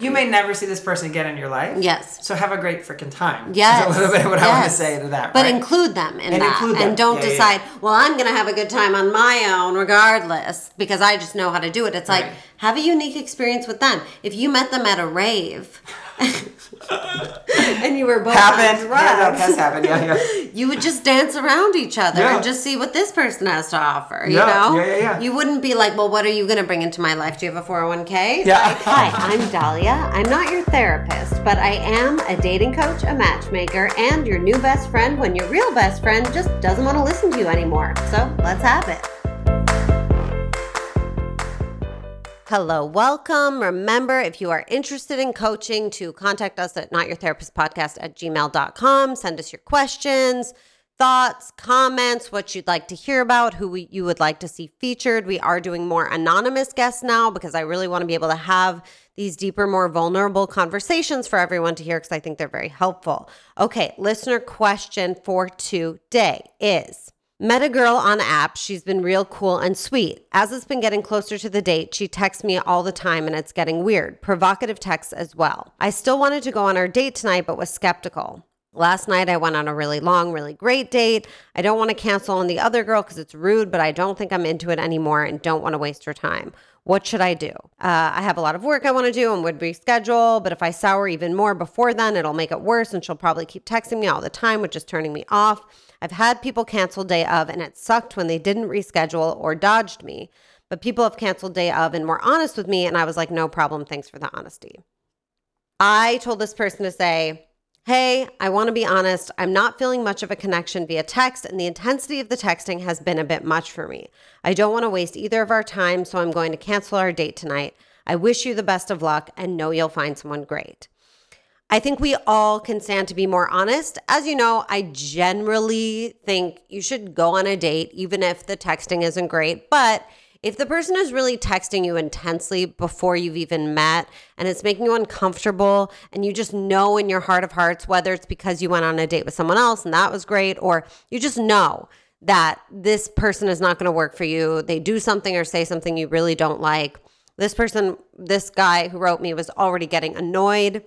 You may never see this person again in your life. Yes. So have a great freaking time. Yes. Is a little bit of what I want to say to that. But right? include them in And that. include them. And don't Yeah, yeah, decide, well, I'm going to have a good time on my own regardless because I just know how to do it. It's like, have a unique experience with them. If you met them at a rave and you were both happened. Yeah, that has happened. Yeah, yeah. you would just dance around each other Yeah. and just see what this person has to offer. You Yeah, know? yeah, yeah, yeah. You wouldn't be like, well, what are you going to bring into my life? Do you have a 401k? Yeah. Like, Hi, I'm Dahlia. I'm not your therapist, but I am a dating coach, a matchmaker, and your new best friend when your real best friend just doesn't want to listen to you anymore. So let's have it. Hello, welcome. Remember, if you are interested in coaching, to contact us at notyourtherapistpodcast at gmail.com. Send us your questions, thoughts, comments, what you'd like to hear about, who we, you would like to see featured. We are doing more anonymous guests now because I really want to be able to have these deeper, more vulnerable conversations for everyone to hear because I think they're very helpful. Okay, listener question for today is Met a girl on app. She's been real cool and sweet. As it's been getting closer to the date, she texts me all the time and it's getting weird. Provocative texts as well. I still wanted to go on our date tonight, but was skeptical. Last night I went on a really long, really great date. I don't want to cancel on the other girl because it's rude, but I don't think I'm into it anymore and don't want to waste her time. What should I do? Uh, I have a lot of work I want to do and would reschedule, but if I sour even more before then, it'll make it worse and she'll probably keep texting me all the time, which is turning me off. I've had people cancel day of, and it sucked when they didn't reschedule or dodged me. But people have canceled day of and were honest with me, and I was like, no problem. Thanks for the honesty. I told this person to say, Hey, I want to be honest. I'm not feeling much of a connection via text, and the intensity of the texting has been a bit much for me. I don't want to waste either of our time, so I'm going to cancel our date tonight. I wish you the best of luck and know you'll find someone great. I think we all can stand to be more honest. As you know, I generally think you should go on a date, even if the texting isn't great. But if the person is really texting you intensely before you've even met and it's making you uncomfortable, and you just know in your heart of hearts, whether it's because you went on a date with someone else and that was great, or you just know that this person is not going to work for you, they do something or say something you really don't like. This person, this guy who wrote me was already getting annoyed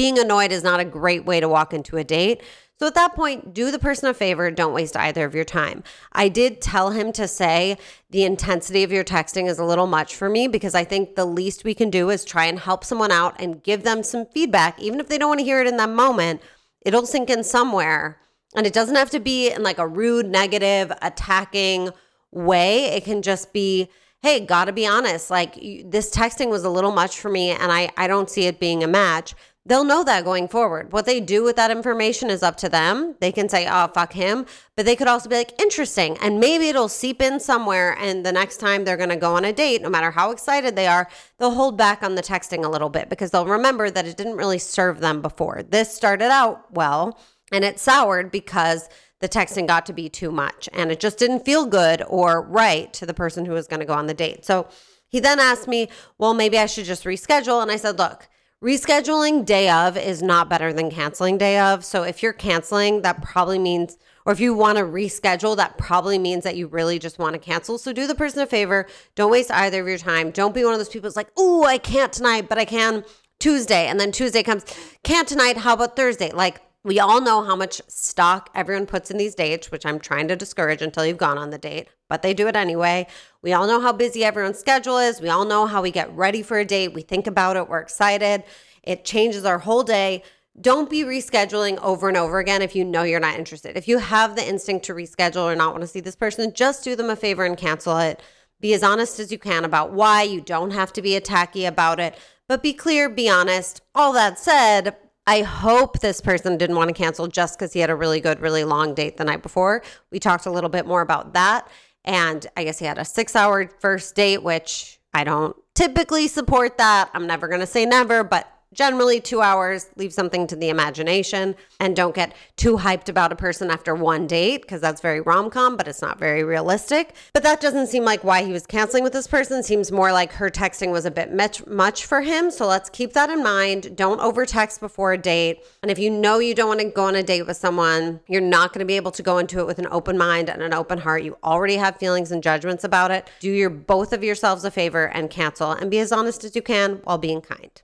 being annoyed is not a great way to walk into a date. So at that point, do the person a favor. Don't waste either of your time. I did tell him to say the intensity of your texting is a little much for me because I think the least we can do is try and help someone out and give them some feedback. Even if they don't want to hear it in that moment, it'll sink in somewhere. And it doesn't have to be in like a rude, negative, attacking way. It can just be, hey, gotta be honest. Like this texting was a little much for me and I, I don't see it being a match they'll know that going forward. What they do with that information is up to them. They can say, oh, fuck him. But they could also be like, interesting. And maybe it'll seep in somewhere. And the next time they're going to go on a date, no matter how excited they are, they'll hold back on the texting a little bit because they'll remember that it didn't really serve them before. This started out well and it soured because the texting got to be too much and it just didn't feel good or right to the person who was going to go on the date. So he then asked me, well, maybe I should just reschedule. And I said, look, Rescheduling day of is not better than canceling day of. So if you're canceling, that probably means, or if you want to reschedule, that probably means that you really just want to cancel. So do the person a favor. Don't waste either of your time. Don't be one of those people that's like, oh, I can't tonight, but I can Tuesday. And then Tuesday comes, can't tonight. How about Thursday? Like, we all know how much stock everyone puts in these dates, which I'm trying to discourage until you've gone on the date, but they do it anyway. We all know how busy everyone's schedule is. We all know how we get ready for a date. We think about it, we're excited. It changes our whole day. Don't be rescheduling over and over again if you know you're not interested. If you have the instinct to reschedule or not want to see this person, just do them a favor and cancel it. Be as honest as you can about why. You don't have to be attacky about it, but be clear, be honest. All that said, I hope this person didn't want to cancel just because he had a really good, really long date the night before. We talked a little bit more about that. And I guess he had a six hour first date, which I don't typically support that. I'm never going to say never, but generally two hours, leave something to the imagination, and don't get too hyped about a person after one date because that's very rom com, but it's not very realistic. But that doesn't seem like why he was canceling with this person. Seems more like her texting was a bit much, for him. So let's keep that in mind. Don't over text before a date. And if you know you don't want to go on a date with someone, you're not going to be able to go into it with an open mind and an open heart. You already have feelings and judgments about it. Do your both of yourselves a favor and cancel and be as honest as you can while being kind.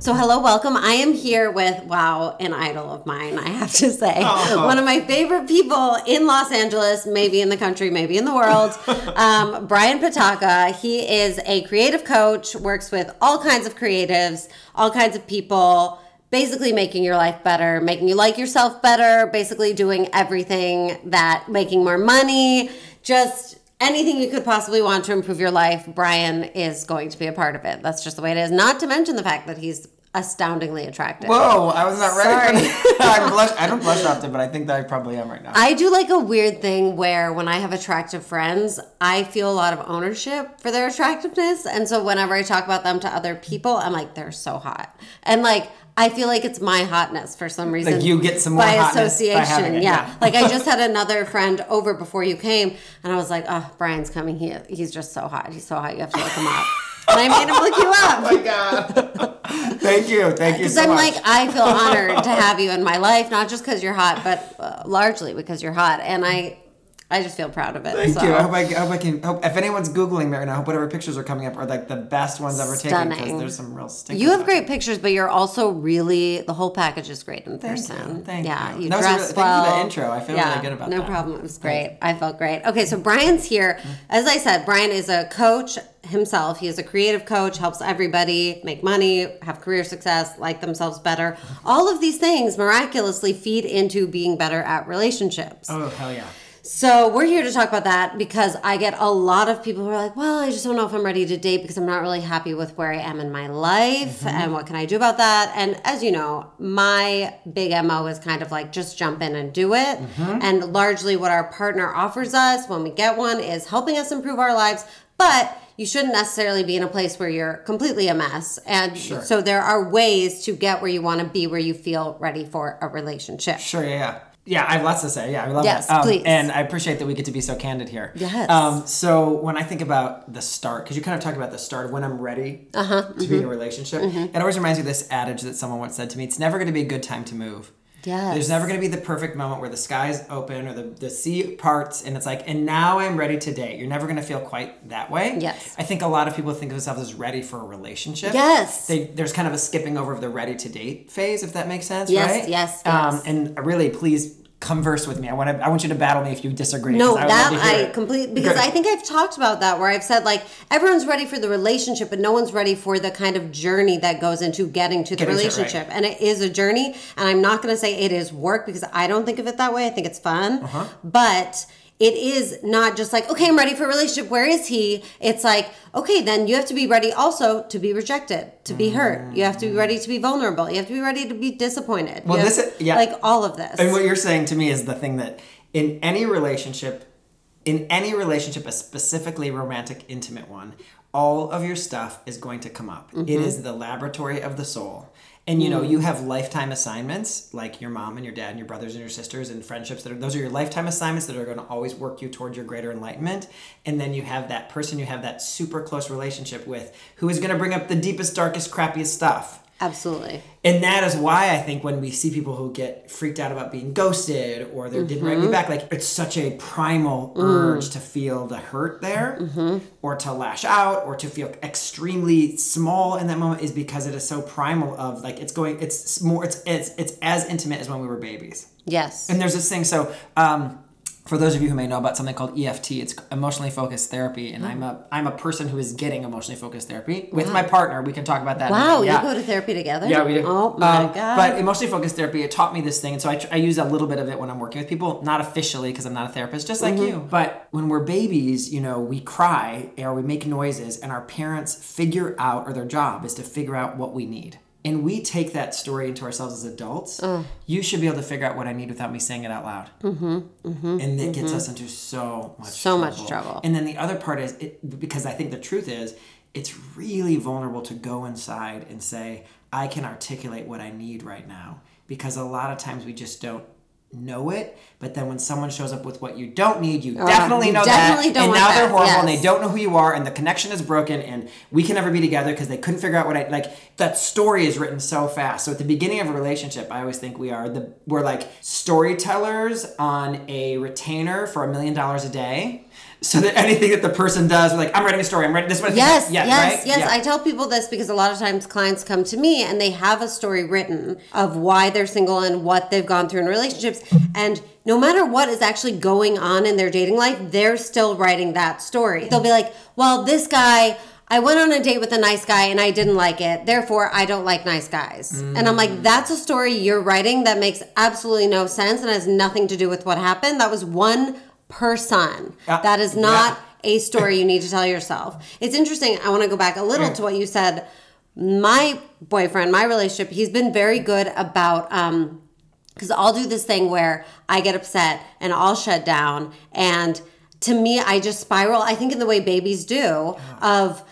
So, hello, welcome. I am here with, wow, an idol of mine, I have to say. Oh. One of my favorite people in Los Angeles, maybe in the country, maybe in the world, um, Brian Patacca. He is a creative coach, works with all kinds of creatives, all kinds of people, basically making your life better, making you like yourself better, basically doing everything that, making more money, just anything you could possibly want to improve your life, Brian is going to be a part of it. That's just the way it is. Not to mention the fact that he's astoundingly attractive. Whoa, I was not ready Sorry. I, blush, I don't blush often, but I think that I probably am right now. I do like a weird thing where when I have attractive friends, I feel a lot of ownership for their attractiveness. And so whenever I talk about them to other people, I'm like, they're so hot. And like, I feel like it's my hotness for some reason. Like you get some more by hotness by association. having it, yeah. yeah. like I just had another friend over before you came, and I was like, oh, Brian's coming. He he's just so hot. He's so hot. You have to look him up. And I made him look you up. oh my god! thank you, thank you Because so I'm much. like, I feel honored to have you in my life, not just because you're hot, but uh, largely because you're hot, and I, I just feel proud of it. Thank so. you. I hope I, I hope I can. Hope if anyone's googling me right now, I hope whatever pictures are coming up are like the best ones ever taken because there's some real. You have great pictures, but you're also really the whole package is great in person. you, thank yeah, you. you dress really- thank you for the intro. I feel yeah, really good about no that. No problem. It was great. I felt great. Okay, so Brian's here. Mm-hmm. As I said, Brian is a coach himself. He is a creative coach, helps everybody make money, have career success, like themselves better. Mm-hmm. All of these things miraculously feed into being better at relationships. Oh hell yeah! So we're here to talk about that because I get a lot of people who are like, "Well, I just don't know if I'm ready to date because I'm not really happy with where I am in my life, and mm-hmm. what can I do about that?" And as you know, my big mo is kind of like just jump in and do it. Mm-hmm. And largely, what our partner offers us when we get one is helping us improve our lives, but you shouldn't necessarily be in a place where you're completely a mess. And so there are ways to get where you want to be, where you feel ready for a relationship. Sure, yeah, yeah. I have lots to say. Yeah, I love Yes, that. Um, please. And I appreciate that we get to be so candid here. Yes. Um, so when I think about the start, because you kind of talk about the start of when I'm ready Uh-huh, to be in a relationship, it always reminds me of this adage that someone once said to me: "It's never going to be a good time to move." Yes. There's never going to be the perfect moment where the sky's open or the, the sea parts and it's like, and now I'm ready to date. You're never going to feel quite that way. Yes. I think a lot of people think of themselves as ready for a relationship. Yes. They, there's kind of a skipping over of the ready to date phase, if that makes sense, Yes, right? yes, Um, yes. and really, please converse with me. I want to. I want you to battle me if you disagree. No, I that to I completely because. I think I've talked about that where I've said like everyone's ready for the relationship, but no one's ready for the kind of journey that goes into getting to the Getting to it, right. relationship. And it is a journey, and I'm not going to say it is work because I don't think of it that way. I think it's fun, Uh-huh. but it is not just like okay, I'm ready for a relationship. Where is he? It's like okay, then you have to be ready also to be rejected, to be hurt. You have to be ready to be vulnerable. You have to be ready to be disappointed. Well, You this have- is- yeah. like all of this. And what you're saying to me is the thing that in any relationship, in any relationship, a specifically romantic, intimate one, all of your stuff is going to come up. It Mm-hmm. is the laboratory of the soul. And you know, Mm. you have lifetime assignments like your mom and your dad and your brothers and your sisters and friendships that are those are your lifetime assignments that are going to always work you towards your greater enlightenment. And then you have that person you have that super close relationship with who is going to bring up the deepest, darkest, crappiest stuff. Absolutely. And that is why I think when we see people who get freaked out about being ghosted or they didn't write me mm-hmm. back, like it's such a primal mm. urge to feel the hurt there mm-hmm. or to lash out or to feel extremely small in that moment is because it is so primal of like it's going it's more it's it's it's as intimate as when we were babies. Yes. And there's this thing. So, um, for those of you who may know about something called EFT, it's emotionally focused therapy, and I'm a I'm a person who is getting emotionally focused therapy with my partner. We can talk about that. Wow, minute. you go to therapy together? Yeah, we do. Oh my Um, god. But emotionally focused therapy, it taught me this thing, and so I, I use a little bit of it when I'm working with people, not officially because I'm not a therapist, just Mm-hmm. like you. But when we're babies, you know, we cry or we make noises, and our parents figure out, or their job is to figure out what we need. And we take that story into ourselves as adults. Mm. You should be able to figure out what I need without me saying it out loud. Mm-hmm, mm-hmm and it gets mm-hmm. us into so much So much trouble. And then the other part is it, because I think the truth is it's really vulnerable to go inside and say, I can articulate what I need right now. Because a lot of times we just don't know it, but then when someone shows up with what you don't need, you ah, definitely you know definitely that. and now they're horrible and they don't know who you are and the connection is broken and we can never be together because they couldn't figure out what I like that story is written so fast. So at the beginning of a relationship, I always think we are the we're like storytellers on a retainer for a million dollars a day. So that anything that the person does, like, I'm writing a story, I'm writing this is what Yes, yeah, yes, right? yes. Yeah. I tell people this because a lot of times clients come to me and they have a story written of why they're single and what they've gone through in relationships. And no matter what is actually going on in their dating life, they're still writing that story. They'll be like, well, this guy. I went on a date with a nice guy and I didn't like it. Therefore, I don't like nice guys. And I'm like, mm. that's a story you're writing that makes absolutely no sense and has nothing to do with what happened. That was one person. Uh, that is not yeah. a story you need to tell yourself. It's interesting. I want to go back a little to what you said. My boyfriend, my relationship, he's been very good about um because I'll do this thing where I get upset and I'll shut down and to me I just spiral. I think in the way babies do of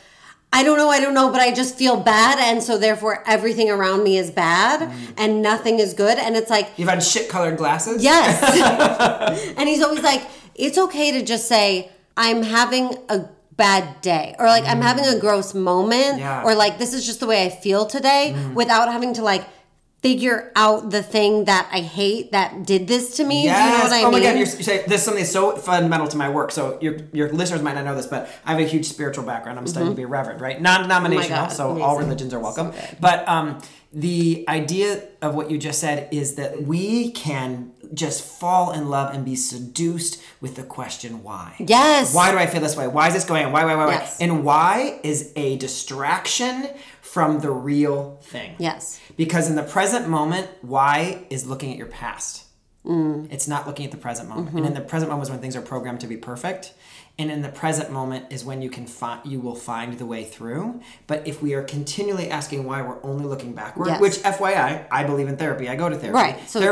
I don't know, I don't know, but I just feel bad and so therefore everything around me is bad and nothing is good and it's like You've had shit colored glasses? Yes. and he's always like, it's okay to just say, I'm having a bad day, or like, I'm having a gross moment, Yeah. or like, this is just the way I feel today, without having to like figure out the thing that I hate that did this to me. Do you know what I oh mean? my god, you're, you say this is something that's so fundamental to my work. So your your listeners might not know this, but I have a huge spiritual background. I'm studying to be a reverend, right? Non-denominational, Mm-hmm. Oh so all religions are welcome. So but um, the idea of what you just said is that we can just fall in love and be seduced with the question why. Yes. Why do I feel this way? Why is this going on? Why, why, why, why? Yes. And why is a distraction from the real thing. Yes. Because in the present moment, why is looking at your past. Mm. It's not looking at the present moment. Mm-hmm. And in the present moment is when things are programmed to be perfect. And in the present moment is when you can find you will find the way through. But if we are continually asking why, we're only looking backward. Yes. Which, FYI, I believe in therapy. I go to therapy. Right, so to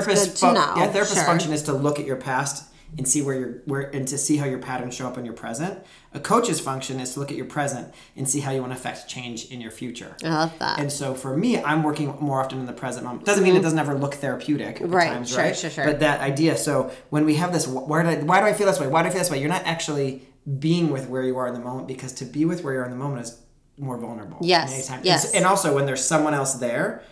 know, Yeah, therapist's sure. function is to look at your past and see where you're where and to see how your patterns show up in your present. A coach's function is to look at your present and see how you want to affect change in your future. I love that. And so for me, I'm working more often in the present moment. Doesn't mean it doesn't ever look therapeutic at Mm-hmm. Right, times, sure, right? sure, sure. But that idea. So when we have this, wh- why do I, why do I feel this way? Why do I feel this way? You're not actually being with where you are in the moment because to be with where you are in the moment is more vulnerable. Yes, yes. And, and also when there's someone else there.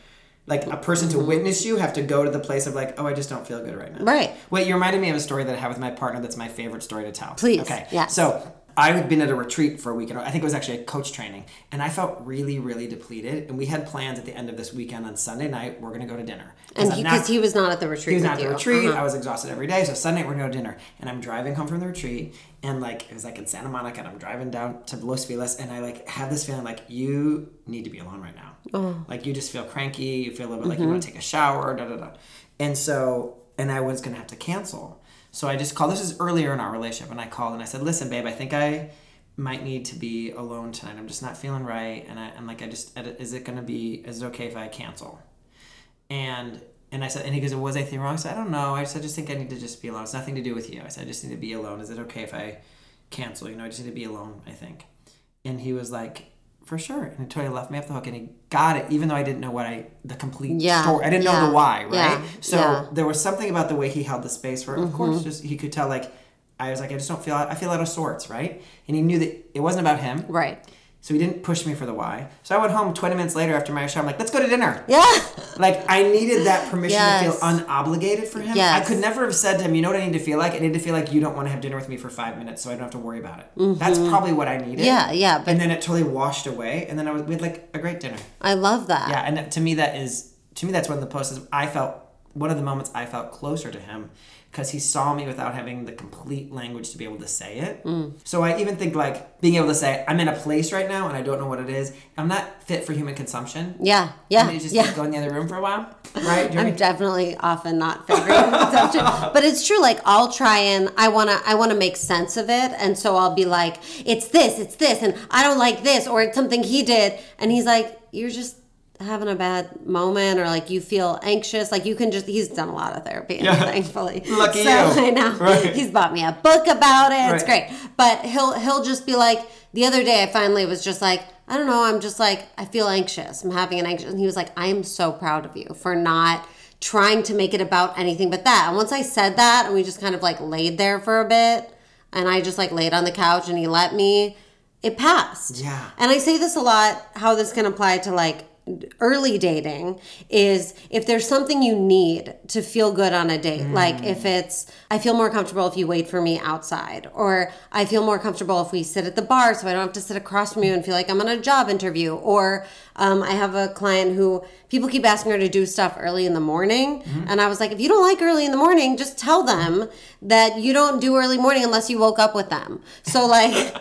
Like a person Mm-hmm. to witness you have to go to the place of like, oh, I just don't feel good right now. Right. Wait, you reminded me of a story that I have with my partner that's my favorite story to tell. Please, Okay. Yeah. So I had been at a retreat for a weekend. I think it was actually a coach training, and I felt really, really depleted. And we had plans at the end of this weekend on Sunday night. We're gonna go to dinner. and because not- he was not at the retreat he was not at the retreat. Uh-huh. I was exhausted every day. So Sunday we're going to dinner, and I'm driving home from the retreat, and like it was like in Santa Monica, and I'm driving down to Los Feliz, and I like have this feeling like you need to be alone right now. Oh. Like you just feel cranky. You feel a little bit like Mm-hmm. you want to take a shower. Da da da. And so, and I was going to have to cancel. So I just called. This is earlier in our relationship, and I called and I said, "Listen, babe, I think I." might need to be alone tonight. I'm just not feeling right, and I, I'm like, I just, is it gonna be, is it okay if I cancel? And and I said, and he goes, was anything wrong? I said, I don't know. I just I just think I need to just be alone. It's nothing to do with you. I said, I just need to be alone. Is it okay if I cancel? You know, I just need to be alone. I think. And he was like, for sure. And he totally left me off the hook, and he got it, even though I didn't know what I the complete Yeah, story. I didn't know the why, right? yeah, so yeah. Mm-hmm. there was something about the way he held the space for. Of course, just he could tell like. I was like, I just don't feel. I feel out of sorts, right? And he knew that it wasn't about him, Right. So he didn't push me for the why. So I went home 20 minutes later after my show. I'm like, let's go to dinner. Yeah. Like I needed that permission to feel unobligated for him. Yes. I could never have said to him, you know what I need to feel like? I need to feel like you don't want to have dinner with me for five minutes, so I don't have to worry about it. That's probably what I needed. Mm-hmm. Yeah, yeah, but- and then it totally washed away, and then I was we had like a great dinner. I love that. Yeah, and to me that is to me that's one of the posts I felt one of the moments I felt closer to him because he saw me without having the complete language to be able to say it. Mm. So I even think like being able to say I'm in a place right now and I don't know what it is. I'm not fit for human consumption. Yeah. Yeah. You just yeah. go in the other room for a while, right? Do you know what I I'm definitely often not figuring consumption, but it's true. Like I'll try and I wanna I wanna make sense of it, and so I'll be like, it's this, it's this, and I don't like this, or it's something he did, and he's like, you're just having a bad moment, or like you feel anxious. Like you can just he's done a lot of therapy, Yeah. thankfully. Lucky so, you. I know Right. he's bought me a book about it. It's great, but he'll he'll just be like. The other day, I finally was just like, I don't know, I'm just like, I feel anxious. I'm having an anxious. And he was like, I am so proud of you for not trying to make it about anything but that. And once I said that, and we just kind of like laid there for a bit, and I just like laid on the couch and he let me, it passed. Yeah. And I say this a lot, how this can apply to like early dating is if there's something you need to feel good on a date like if mm. it's i feel more comfortable if you wait for me outside or i feel more comfortable if we sit at the bar so i don't have to sit across from you and feel like i'm on a job interview or um, i have a client who people keep asking her to do stuff early in the morning and i was like if you don't like early in the morning just tell them that you don't do early morning unless you woke up with them so like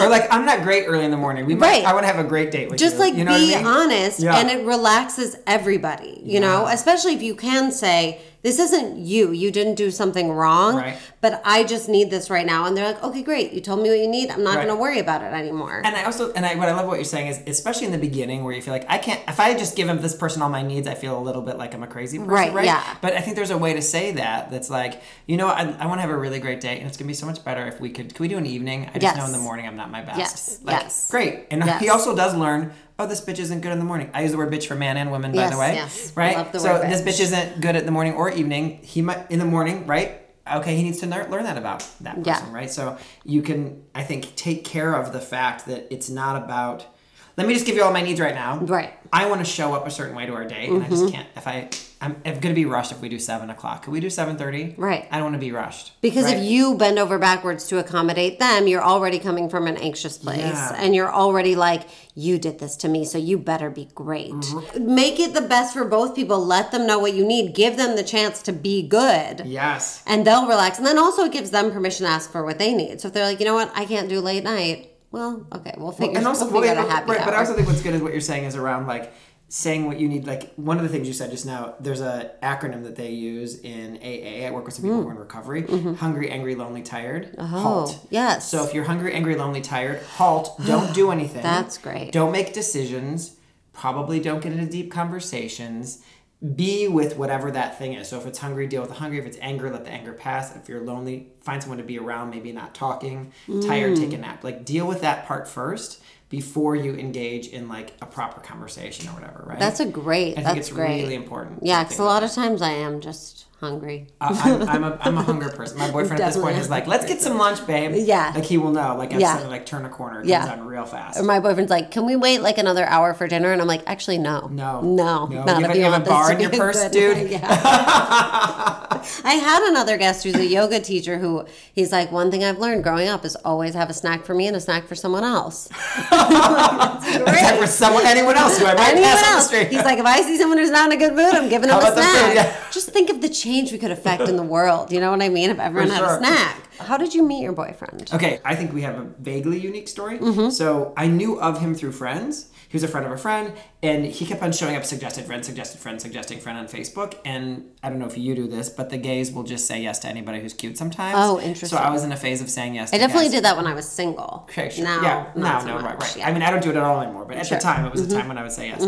or like I'm not great early in the morning. We might, Right. I want to have a great date with just you. Just like you know what I be mean? honest Yeah. and it relaxes everybody you know especially if you can say this isn't you you didn't do something wrong Right. but i just need this right now and they're like okay great you told me what you need i'm not Right. going to worry about it anymore And I also, and I, what I love what you're saying is, especially in the beginning, where you feel like I can't. If I just give him this person all my needs, I feel a little bit like I'm a crazy person, Right, right? yeah. But I think there's a way to say that. That's like, you know, I, I want to have a really great day and it's gonna be so much better if we could. Can we do an evening? I just know in the morning I'm not my best. Yes, Like, yes. Great. And Yes. he also does learn. Oh, this bitch isn't good in the morning. I use the word bitch for man and woman, by Yes, the way. yes. Right. So this bitch. isn't good at the morning or evening. He might in the morning, right? Okay, he needs to learn, that about that Yeah. person, right? So you can, I think, take care of the fact that it's not about. Let me just give you all my needs right now. Right. I want to show up a certain way to our date, and I just can't. If I, I'm, I'm gonna be rushed if we do seven o'clock. Could we do seven thirty? Right. I don't want to be rushed. because right? if you bend over backwards to accommodate them you're already coming from an anxious place Yeah. and you're already like you did this to me so you better be great Mm-hmm. make it the best for both people let them know what you need give them the chance to be good Yes. and they'll relax. And then also it gives them permission to ask for what they need. So if they're like, you know what, I can't do late night. Well, okay, we'll figure, and also, we'll figure well, out a happy right, but I also think what's good is what you're saying is around like saying what you need. Like one of the things you said just now, there's a acronym that they use in AA. I work with some people who are in recovery: hungry, angry, lonely, tired. Mm. Mm-hmm. oh, halt. yes. So if you're hungry, angry, lonely, tired, halt. Don't do anything. That's great. Don't make decisions. Probably don't get into deep conversations. Be with whatever that thing is. So if it's hungry, deal with the hungry. If it's anger, let the anger pass. If you're lonely, find someone to be around, maybe not talking. Tired, take a nap. Like deal with that part first before you engage in like a proper conversation or whatever, right? That's a great, I think that's it's great. really important. yeah, because a lot of times I am just hungry. I- I'm, I'm, a, I'm a hunger person. My boyfriend at this point is like, let's get some lunch, babe. Yeah. Like he will know. Like I've Yeah. said like turn a corner. It Yeah. comes on real fast. Or my boyfriend's like, can we wait like another hour for dinner? And I'm like, actually, no. No. No. No. Not You if have- you, have a bar in your purse, good. dude? yeah. I had another guest who's a yoga teacher who he's like, one thing I've learned growing up is always have a snack for me and a snack for someone else. Except for someone, anyone else who I might Anyone pass on the street. He's like, if I see someone who's not in a good mood, I'm giving them How a snack. Yeah. Just think of the change we could affect in the world. You know what I mean? If everyone had sure. a snack. How did you meet your boyfriend? Okay, I think we have a vaguely unique story. Mm-hmm. So I knew of him through friends. He was a friend of a friend, and he kept on showing up suggested friend, suggested friend, suggesting friend on Facebook. And I don't know if you do this, but the gays will just say yes to anybody who's cute sometimes. Oh, interesting. So I was in a phase of saying yes. I definitely guys. did that when I was single. Okay, sure. Now, yeah, not no, so no, much. right, right. Yeah. I mean, I don't do it at all anymore, but at Sure. the time, it was a time when I would say yes.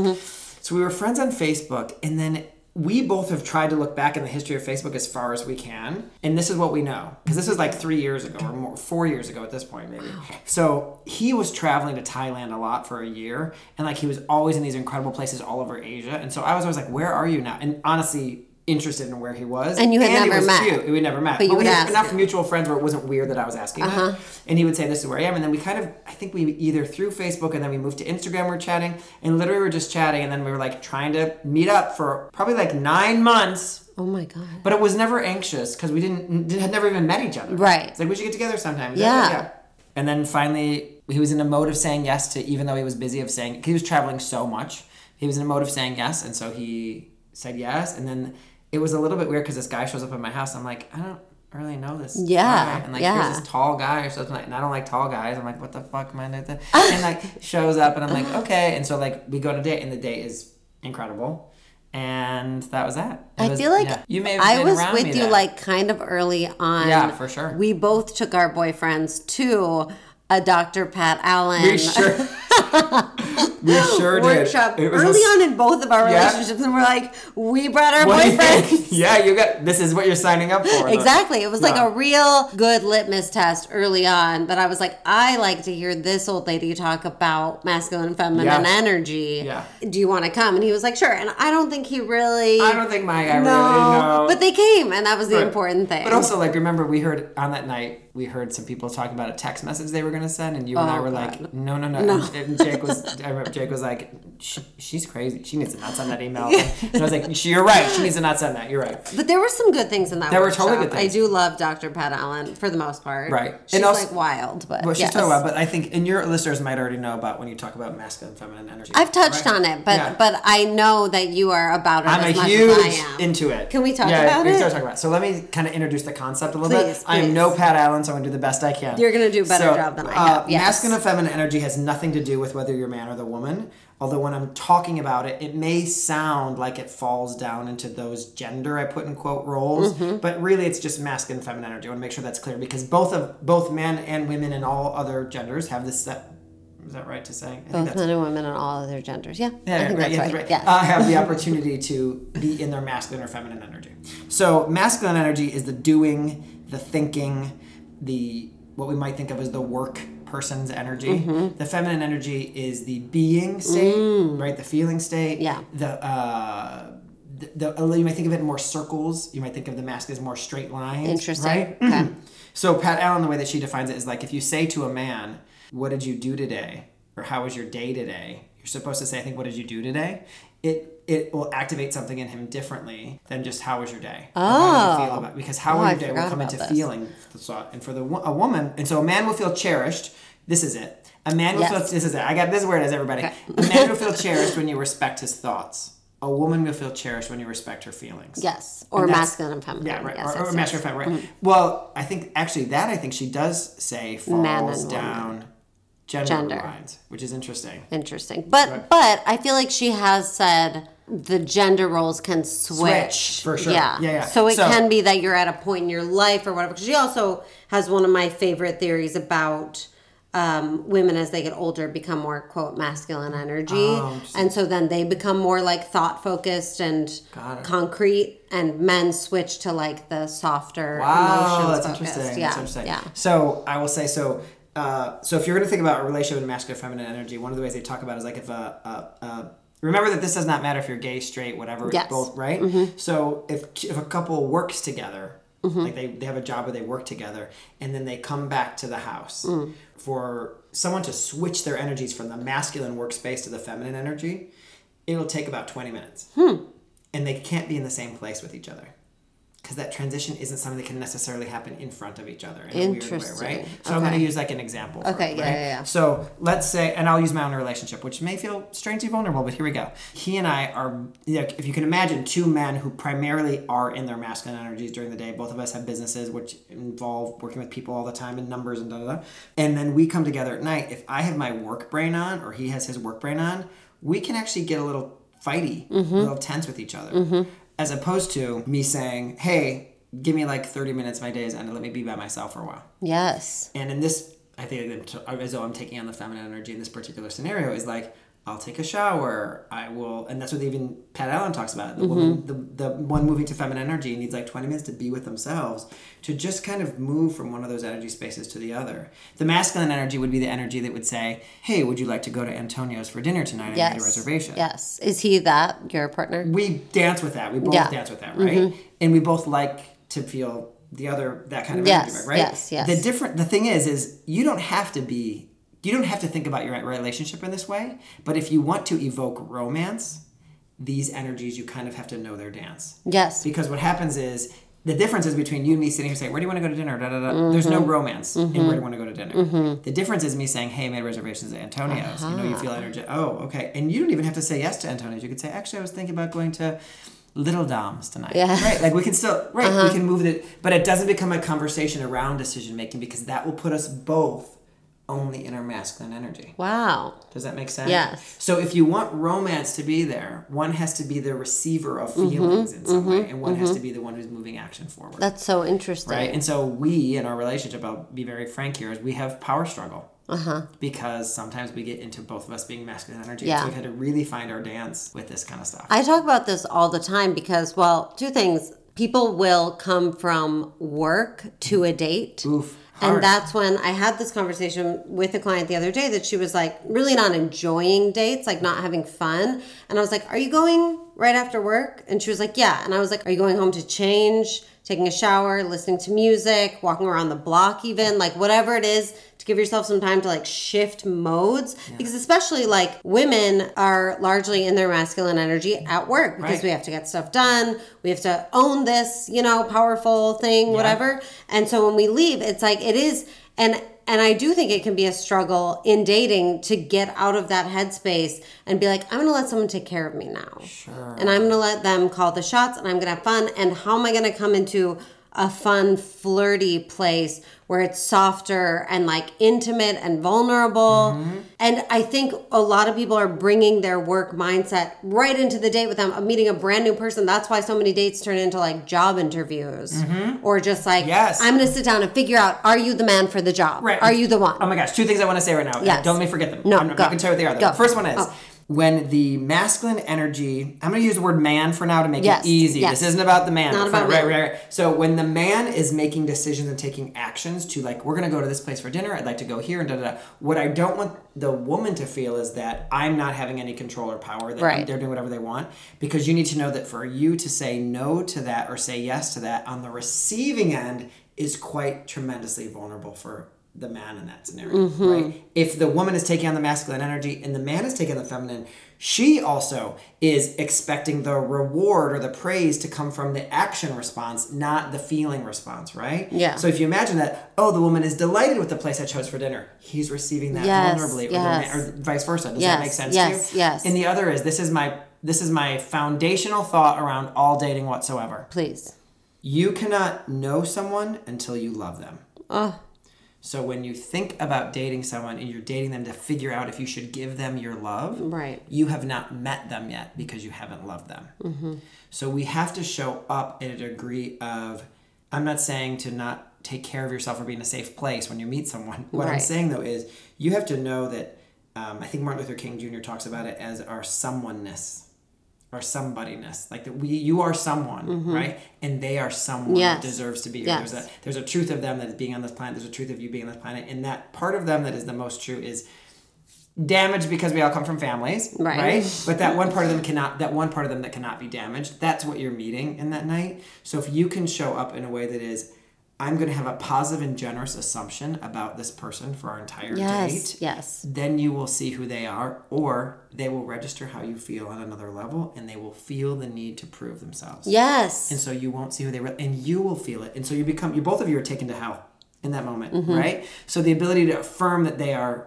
So we were friends on Facebook, and then we both have tried to look back in the history of Facebook as far as we can, and this is what we know because this was like three years ago or more, four years ago at this point, maybe. So he was traveling to Thailand a lot for a year, and like he was always in these incredible places all over Asia, and so I was always like, "Where are you now?" And honestly. Interested in where he was, And you had he never met. Cute. We never met, But you we had enough him. mutual friends where it wasn't weird that I was asking Uh-huh. And he would say, This is where I am. And then we kind of, I think we either through Facebook and then we moved to Instagram, we are chatting. And literally we are just chatting. And then we were like trying to meet up for probably like nine months. Oh my God. But it was never anxious because we didn't, had never even met each other. Right. It's like we should get together sometime. Yeah. And then finally, he was in a mode of saying yes to, even though he was busy of saying, he was traveling so much. He was in a mode of saying yes. And so he said yes. And then it was a little bit weird because this guy shows up at my house. I'm like, I don't really know this. Yeah, guy. And like, yeah. here's this tall guy or something. Like, and I don't like tall guys. I'm like, what the fuck am I doing? that? And like, shows up and I'm like, okay. And so like, we go on a date and the date is incredible. And that was that. It I was- feel like yeah. you may have I was with you then. like kind of early on. Yeah, for sure. We both took our boyfriends to a Dr. Pat Allen We sure, we sure did. workshop It was early on in both of our Yeah. relationships, and we're like, we brought our What do you boyfriends. yeah, you got this. Is what you're signing up for. Exactly. It was like Yeah. a real good litmus test early on that I was like, I like to hear this old lady talk about masculine feminine Yeah. energy. Yeah. Do you want to come? And he was like, sure. And I don't think he really. I don't think my guy no, really know. but they came, and that was the Right. important thing. But also, like, remember we heard on that night we heard some people talking about a text message they were going to send, and you and I Oh, were God. like, no, no, no. No. And, Jake was, I remember Jake was like, she, she's crazy. She needs to not send that email. and I was like, you're right. She needs to not send that. You're right. But there were some good things in that. There were totally good things. I do love Dr. Pat Allen for the most part. Right. She's And also- like wild, but Well, she's yes. talking about, but I think, and your listeners might already know about when you talk about masculine, feminine energy. I've touched right? on it, but Yeah. but I know that you are about it I'm as a much huge as I am. into it. Can we talk yeah, about we can it? start talking about it. So let me kind of introduce the concept a little Please, bit. I am no Pat Allen, so I'm gonna do the best I can. You're gonna do a better So, job than Uh, yes. Masculine and feminine energy has nothing to do with whether you're man or the woman. Although when I'm talking about it, it may sound like it falls down into those gender I put in quote roles, Mm-hmm. but really it's just masculine and feminine energy. I want to make sure that's clear because both of both men and women and all other genders have this set. Is that right to say? I think Both that's men and women and all other genders. Yeah, yeah, I think right, that's yeah, right. right. Yes. Uh, have the opportunity to be in their masculine or feminine energy. So masculine energy is the doing, the thinking, the what we might think of as the work person's energy. Mm-hmm. The feminine energy is the being state, right? The feeling state. Mm. Yeah. The uh, the, the you might think of it in more circles. You might think of the mask as more straight lines. Interesting. Right. Okay. So Pat Allen, the way that she defines it is like if you say to a man, "What did you do today?" or "How was your day today?" You're supposed to say, "I think what did you do today?" It it will activate something in him differently than just "How was your day?" or How you oh. feel Oh. about because how Oh, was I your day will come into this. feeling the thought, and for the a woman, and so a man will feel cherished. This is it. A man will Yes. feel. This is it. I got this is where it is. Everybody. Okay. A man will feel cherished when you respect his thoughts. A woman will feel cherished when you respect her feelings. Yes, or And masculine and feminine. Yeah, right. Yes, or, or yes. masculine, feminine, right. Mm-hmm. Well, I think actually that I think she does say falls Man and woman. Gender, Gender. lines, which is interesting. Interesting, but but I feel like she has said the gender roles can switch. Switch, for sure. Yeah, Yeah, yeah. So it So- can be that you're at a point in your life or whatever. she also has one of my favorite theories about. Um, women as they get older become more quote masculine energy Oh, and so then they become more like thought focused and concrete and men switch to like the softer Wow, emotions that's interesting. yeah That's interesting. yeah So I will say so. Uh, so if you're going to think about a relationship with masculine feminine energy, one of the ways they talk about it is like if a, a, a remember that this does not matter if you're gay, straight, whatever. Yes. Both right. Mm-hmm. So if if a couple works together, mm-hmm. like they, they have a job where they work together, and then they come back to the house mm. for someone to switch their energies from the masculine workspace to the feminine energy, it'll take about twenty minutes, hmm. and they can't be in the same place with each other because that transition isn't something that can necessarily happen in front of each other in a weird way, right? So I'm going to use like an example. Okay, it, yeah, right? yeah, yeah. So let's say, and I'll use my own relationship, which may feel strangely vulnerable, but here we go. He and I are, you know, if you can imagine, two men who primarily are in their masculine energies during the day. Both of us have businesses which involve working with people all the time and numbers and da da da. And then we come together at night. If I have my work brain on or he has his work brain on, we can actually get a little fighty, Mm-hmm. a little tense with each other. As opposed to me saying, hey, give me like 30 minutes, my day is ended, let me be by myself for a while. yes And in this, I think as though I'm taking on the feminine energy in this particular scenario is like, I'll take a shower. I will, and that's what even Pat Allen talks about. The woman, the, the one moving to feminine energy needs like 20 minutes to be with themselves to just kind of move from one of those energy spaces to the other. The masculine energy would be the energy that would say, Hey, would you like to go to Antonio's for dinner tonight? I yes made a reservation. yes is he that your partner We dance with that. We both Yeah. Mm-hmm. dance with that, right? And we both like to feel the other that kind of Yes, energy, right? yes, yes. The different the thing is is you don't have to be you don't have to think about your relationship in this way, but if you want to evoke romance, these energies you kind of have to know their dance. yes Because what happens is the difference is between you and me sitting here saying, Where do you want to go to dinner? Da, da, da. There's no mm-hmm. romance in mm-hmm. where do you want to go to dinner. Mm-hmm. The difference is me saying, Hey, I made reservations at Antonio's. You know, you uh-huh. feel energy. Oh, okay. And you don't even have to say yes to Antonio's. You could say, Actually, I was thinking about going to Little Dom's tonight. Yeah. Uh-huh. Right. Like we can still, right. We uh-huh. can move it, but it doesn't become a conversation around decision making because that will put us both only in our masculine energy. wow Does that make sense? Yes. So if you want romance to be there, one has to be the receiver of Mm-hmm, feelings in some way, and one has to be the one who's moving action forward. that's so interesting right? And so we in our relationship, I'll be very frank here, is we have power struggle. Uh-huh. Because sometimes we get into both of us being masculine energy. Yeah. So we've had to really find our dance with this kind of stuff. I talk about this all the time because, well, two things. People will come from work to a date. Oof. And that's when I had this conversation with a client the other day that she was like really not enjoying dates, like not having fun. And I was like, Are you going right after work? And she was like, Yeah. And I was like, Are you going home to change, taking a shower, listening to music, walking around the block, even like whatever it is give yourself some time to like shift modes? Because especially like women are largely in their masculine energy at work because Right. we have to get stuff done, we have to own this, you know, powerful thing, whatever. And so when we leave, it's like it is and and I do think it can be a struggle in dating to get out of that headspace and be like, I'm gonna let someone take care of me now. Sure. And I'm gonna let them call the shots and I'm gonna have fun. And how am I gonna come into a fun, flirty place where it's softer and like intimate and vulnerable? Mm-hmm. And I think a lot of people are bringing their work mindset right into the date with them, of meeting a brand new person. That's why so many dates turn into like job interviews or just like, Mm-hmm. Yes. I'm gonna sit down and figure out, are you the man for the job? Right. Are you the one? Oh my gosh, two things I want to say right now. Yes. Don't let me forget them. No, I'm, I'm go. not going to tell you what they are. though. Go. The first one is Oh. When the masculine energy, I'm going to use the word man for now to make Yes, it easy. yes. This isn't about the man. Not about right, right, right. So when the man is making decisions and taking actions to like, we're going to go to this place for dinner. I'd like to go here and da da da. What I don't want the woman to feel is that I'm not having any control or power. That Right. they're doing whatever they want. Because you need to know that for you to say no to that or say yes to that on the receiving end is quite tremendously vulnerable for the man in that scenario, Mm-hmm. right? If the woman is taking on the masculine energy and the man is taking the feminine, she also is expecting the reward or the praise to come from the action response, not the feeling response, right? Yeah. So if you imagine that, oh, the woman is delighted with the place I chose for dinner, he's receiving that Yes, vulnerably, or, man, or vice versa. Does Yes, that make sense yes, to you? yes. And the other is this is my this is my foundational thought around all dating whatsoever. Please. You cannot know someone until you love them. Oh, So when you think about dating someone and you're dating them to figure out if you should give them your love, Right. you have not met them yet because you haven't loved them. Mm-hmm. So we have to show up in a degree of, I'm not saying to not take care of yourself or be in a safe place when you meet someone. What I'm saying though is you have to know that, um, I think Martin Luther King Jr. talks about it as our someoneness. Our somebodyness, like that we, you are someone, right, and they are someone Mm-hmm. Yes. that deserves to be here. Yes. There's a there's a truth of them that is being on this planet. There's a truth of you being on this planet, and that part of them that is the most true is damaged because we all come from families, right. Right. But that one part of them cannot. That one part of them that cannot be damaged. That's what you're meeting in that night. So if you can show up in a way that is, I'm going to have a positive and generous assumption about this person for our entire yes, date. yes. Then you will see who they are, or they will register how you feel on another level, and they will feel the need to prove themselves Yes. and so you won't see who they really and you will feel it and so you become you both of you are taken to hell in that moment Mm-hmm. right so the ability to affirm that they are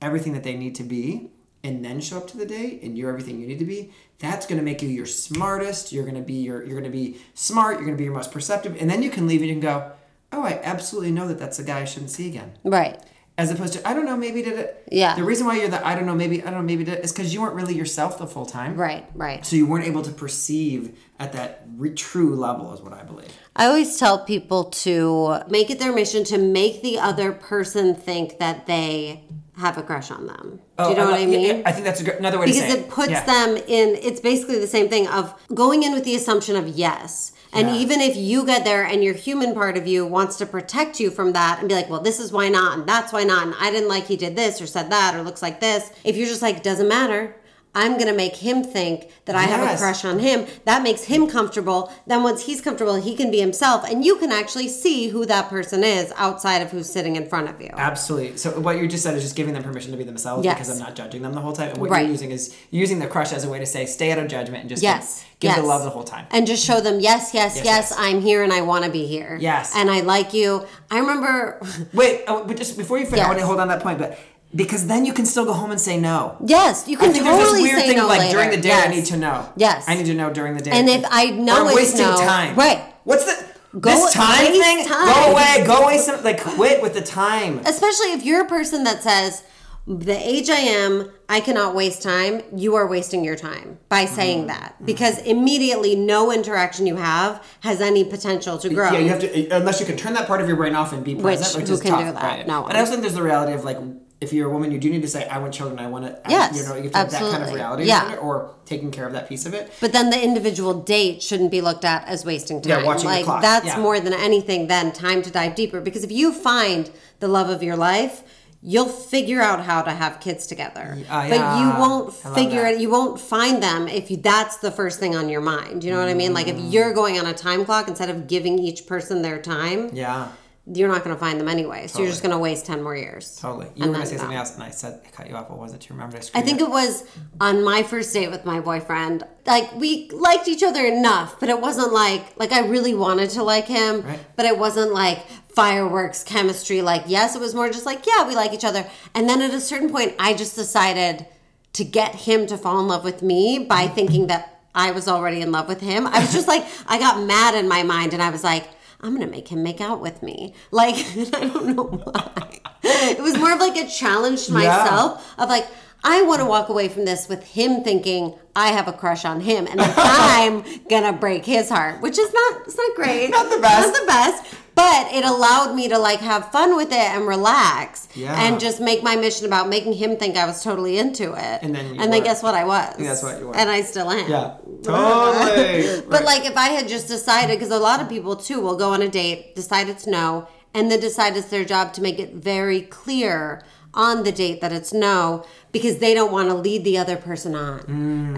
everything that they need to be and then show up to the date and you're everything you need to be that's going to make you your smartest you're going to be your you're going to be smart you're going to be your most perceptive and then you can leave and you can go oh i absolutely know that that's a guy i shouldn't see again Right. as opposed to i don't know maybe did it Yeah. the reason why you're the i don't know maybe i don't know maybe did it is because you weren't really yourself the full time Right. Right. so you weren't able to perceive at that re- true level is what i believe I always tell people to make it their mission to make the other person think that they have a crush on them. Do you oh, know Oh, what I I mean? yeah, I think that's good, another way to because it puts Yeah. them in it's basically the same thing of going in with the assumption of yes and Yeah. even if you get there and your human part of you wants to protect you from that and be like well this is why not and that's why not and i didn't like he did this or said that or looks like this if you're just like doesn't matter I'm gonna make him think that I have a crush on him. That makes him comfortable. Then once he's comfortable, he can be himself, and you can actually see who that person is outside of who's sitting in front of you. Absolutely. So what you just said is just giving them permission to be themselves Yes. because I'm not judging them the whole time. And what Right. you're using is using the crush as a way to say stay out of judgment and just Yes. Give, yes. the love the whole time. And just show them, yes, yes, yes, Yes, yes. I'm here and I want to be here. Yes. And I like you. I remember, Wait, oh, but just before you finish, I Yes. want to hold on that point, but because then you can still go home and say no. yes, you can I think there's this totally weird say thing no like later. during the day yes. I need to know. Yes. I need to know during the day. And if I know or I'm it's wasting no- time. right. What's the Go- this time thing? time. Go away. Go away. Some like quit with the time. Especially if you're a person that says, the age I am, I cannot waste time. You are wasting your time by saying Mm-hmm. that because immediately no interaction you have has any potential to grow. Yeah, you have to unless you can turn that part of your brain off and be present, Which- which, is can tough. do that? Right. No But. I also think there's the reality of like if you're a woman, you do need to say, "I want children. I want to." Yes, you know, you have to have that kind of reality, Yeah. it, or taking care of that piece of it. But then the individual date shouldn't be looked at as wasting time. Yeah, watching the like clock, that's yeah. more than anything then time to dive deeper because if you find the love of your life, you'll figure out how to have kids together. Uh, but yeah, you won't figure it you won't find them if you that's the first thing on your mind. You know what I mean? Like if you're going on a time clock instead of giving each person their time, Yeah, you're not going to find them anyway. So you're just going to waste 10 more years. totally. You And were gonna say something else, and I said I cut you off. What was it? Do you remember? I think it was on my first date with my boyfriend. Like we liked each other enough, but it wasn't like like I really wanted to like him, Right. but it wasn't like fireworks chemistry. Like yes, it was more just like yeah, we like each other. And then at a certain point, I just decided to get him to fall in love with me by thinking that I was already in love with him. I was just like I got mad in my mind, and I was like. I'm gonna make him make out with me. Like I don't know why. It was more of like a challenge to Yeah. myself of like I want to walk away from this with him thinking I have a crush on him and that I'm gonna break his heart, which is not it's not great, Not the best. not the best. But it allowed me to like have fun with it and relax, Yeah. and just make my mission about making him think I was totally into it. And then you and then guess what? I was. that's what you were. And I still am. Yeah, totally. But like if I had just decided, because a lot of people too will go on a date, decide it's no, and then decide it's their job to make it very clear on the date that it's no because they don't want to lead the other person on.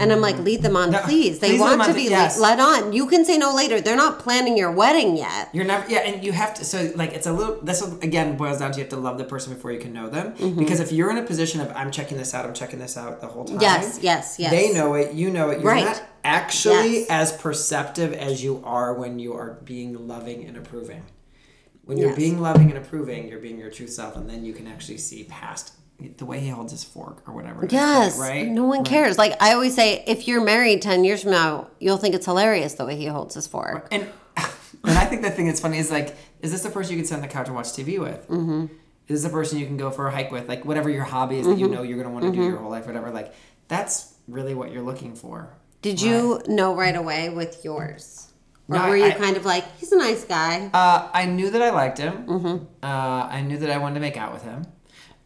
And I'm like, lead them on, Mm. No, please. They want to be yes. led on. You can say no later. They're not planning your wedding yet. You're never, yeah, and you have to. So, like, it's a little. This again boils down to you have to love the person before you can know them. Mm-hmm. Because if you're in a position of I'm checking this out, I'm checking this out the whole time. Yes, yes, yes. They know it. You know it. You're Right. not actually Yes. as perceptive as you are when you are being loving and approving. When you're Yes. being loving and approving, you're being your true self, and then you can actually see past the way he holds his fork or whatever. Yes. Right. No one Right. cares. Like I always say, if you're married 10 years from now, you'll think it's hilarious the way he holds his fork. And and I think the thing that's funny is like, is this the person you can sit on the couch and watch TV with? Mm-hmm. Is this a person you can go for a hike with? Like whatever your hobby is that you Mm-hmm. know you're gonna want to do your whole life, whatever. Like that's really what you're looking for. Did you know right away with yours? Or No, were you I- kind of like, he's a nice guy? Uh, I knew that I liked him. Mm-hmm. Uh, I knew that I wanted to make out with him.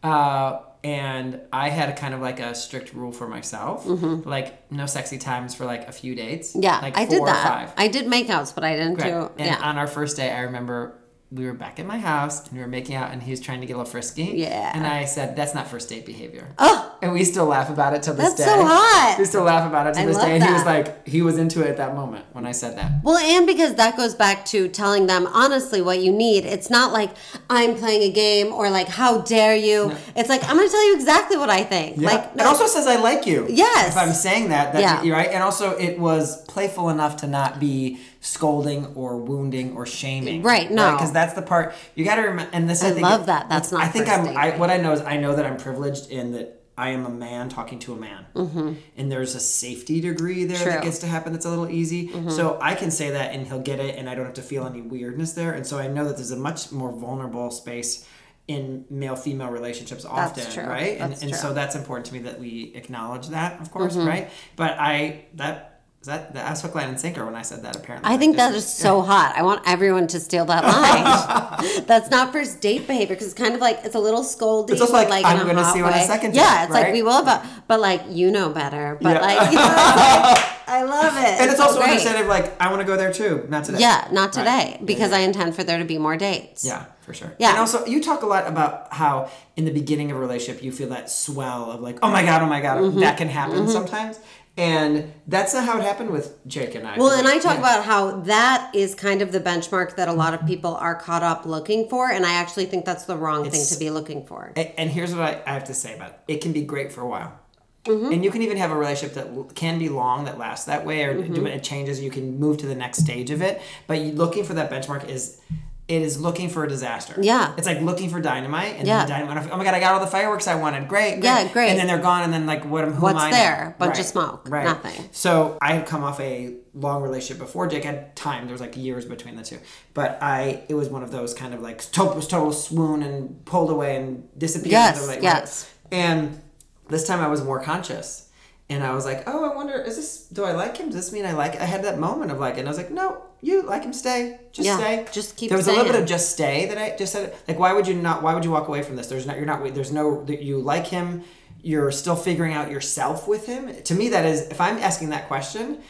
Uh, and I had kind of like a strict rule for myself, like no sexy times for like a few dates. Mm-hmm. yeah, like I did that. five. I did makeouts, but I didn't Right. do. And yeah. on our first day, I remember we were back in my house and we were making out, and he was trying to get a little frisky. Yeah. And I said, "That's not first date behavior." oh, And we still laugh about it till this That's day. so hot. We still laugh about it to this day. And he was like, he was into it at that moment when I said that. well, and because that goes back to telling them honestly what you need. It's not like I'm playing a game or like how dare you. It's like I'm going to tell you exactly what I think. Like it also says I like you. Yes. If I'm saying that, that Yeah. you're right. And also, it was playful enough to not be scolding or wounding or shaming. Right, no. Because that's the part you got to remember. And this, I, I think love that. That's not I think I'm. date I, what I know is I know that I'm privileged in that I am a man talking to a man, mm-hmm. and there's a safety degree there True. that gets to happen. That's a little easy. So I can say that, and he'll get it, and I don't have to feel any weirdness there. And so I know that there's a much more vulnerable space. In male female relationships, often, right? And, That's and true. so that's important to me that we acknowledge that, of course, Mm-hmm. right? But I that that that was hook, line, and sinker when I said that. Apparently, I think Like, that is so hot. I want everyone to steal that line. That's not first date behavior because it's kind of like it's a little scolding. It's also but, like, I'm gonna hot see you on a second Yeah, date, it's like we will have a, but like you know better. But Yeah. like, you know, like I love it. and it's so also great. understanding of like I want to go there too, not today. Yeah, not today Right. because Yeah, I intend for there to be more dates. Yeah, for sure. Yeah. And also, you talk a lot about how in the beginning of a relationship you feel that swell of like, oh my god, oh my god, Mm-hmm. that can happen sometimes. And that's not how it happened with Jake and I. Well, and I talk Yeah. about how that is kind of the benchmark that a lot of people are caught up looking for, and I actually think that's the wrong thing to be looking for. And here's what I, I have to say about it. It can be great for a while. Mm-hmm. And you can even have a relationship that can be long, that lasts that way, or Mm-hmm. do it changes. You can move to the next stage of it. But looking for that benchmark is, it is looking for a disaster. Yeah. It's like looking for dynamite, and Yeah. then dynamite. Oh my god, I got all the fireworks I wanted. Great. great. Yeah, great. And then they're gone, and then like what? Who am What's I now? there? Bunch of smoke. Right. Nothing. So I had come off a long relationship before Jake had time. There was like years between the two, but I it was one of those kind of like total, total swoon and pulled away and disappeared. Yes, like, yes. And this time I was more conscious, And I was like, oh, I wonder, is this, do I like him? Does this mean I like, I had that moment of like, and I was like, no, you like him, stay. Just Yeah, stay. just keep There was a little bit of just stay that I just said, like, why would you not, why would you walk away from this? There's not, you're not, there's no, that you like him. You're still figuring out yourself with him. To me, that is, if I'm asking that question,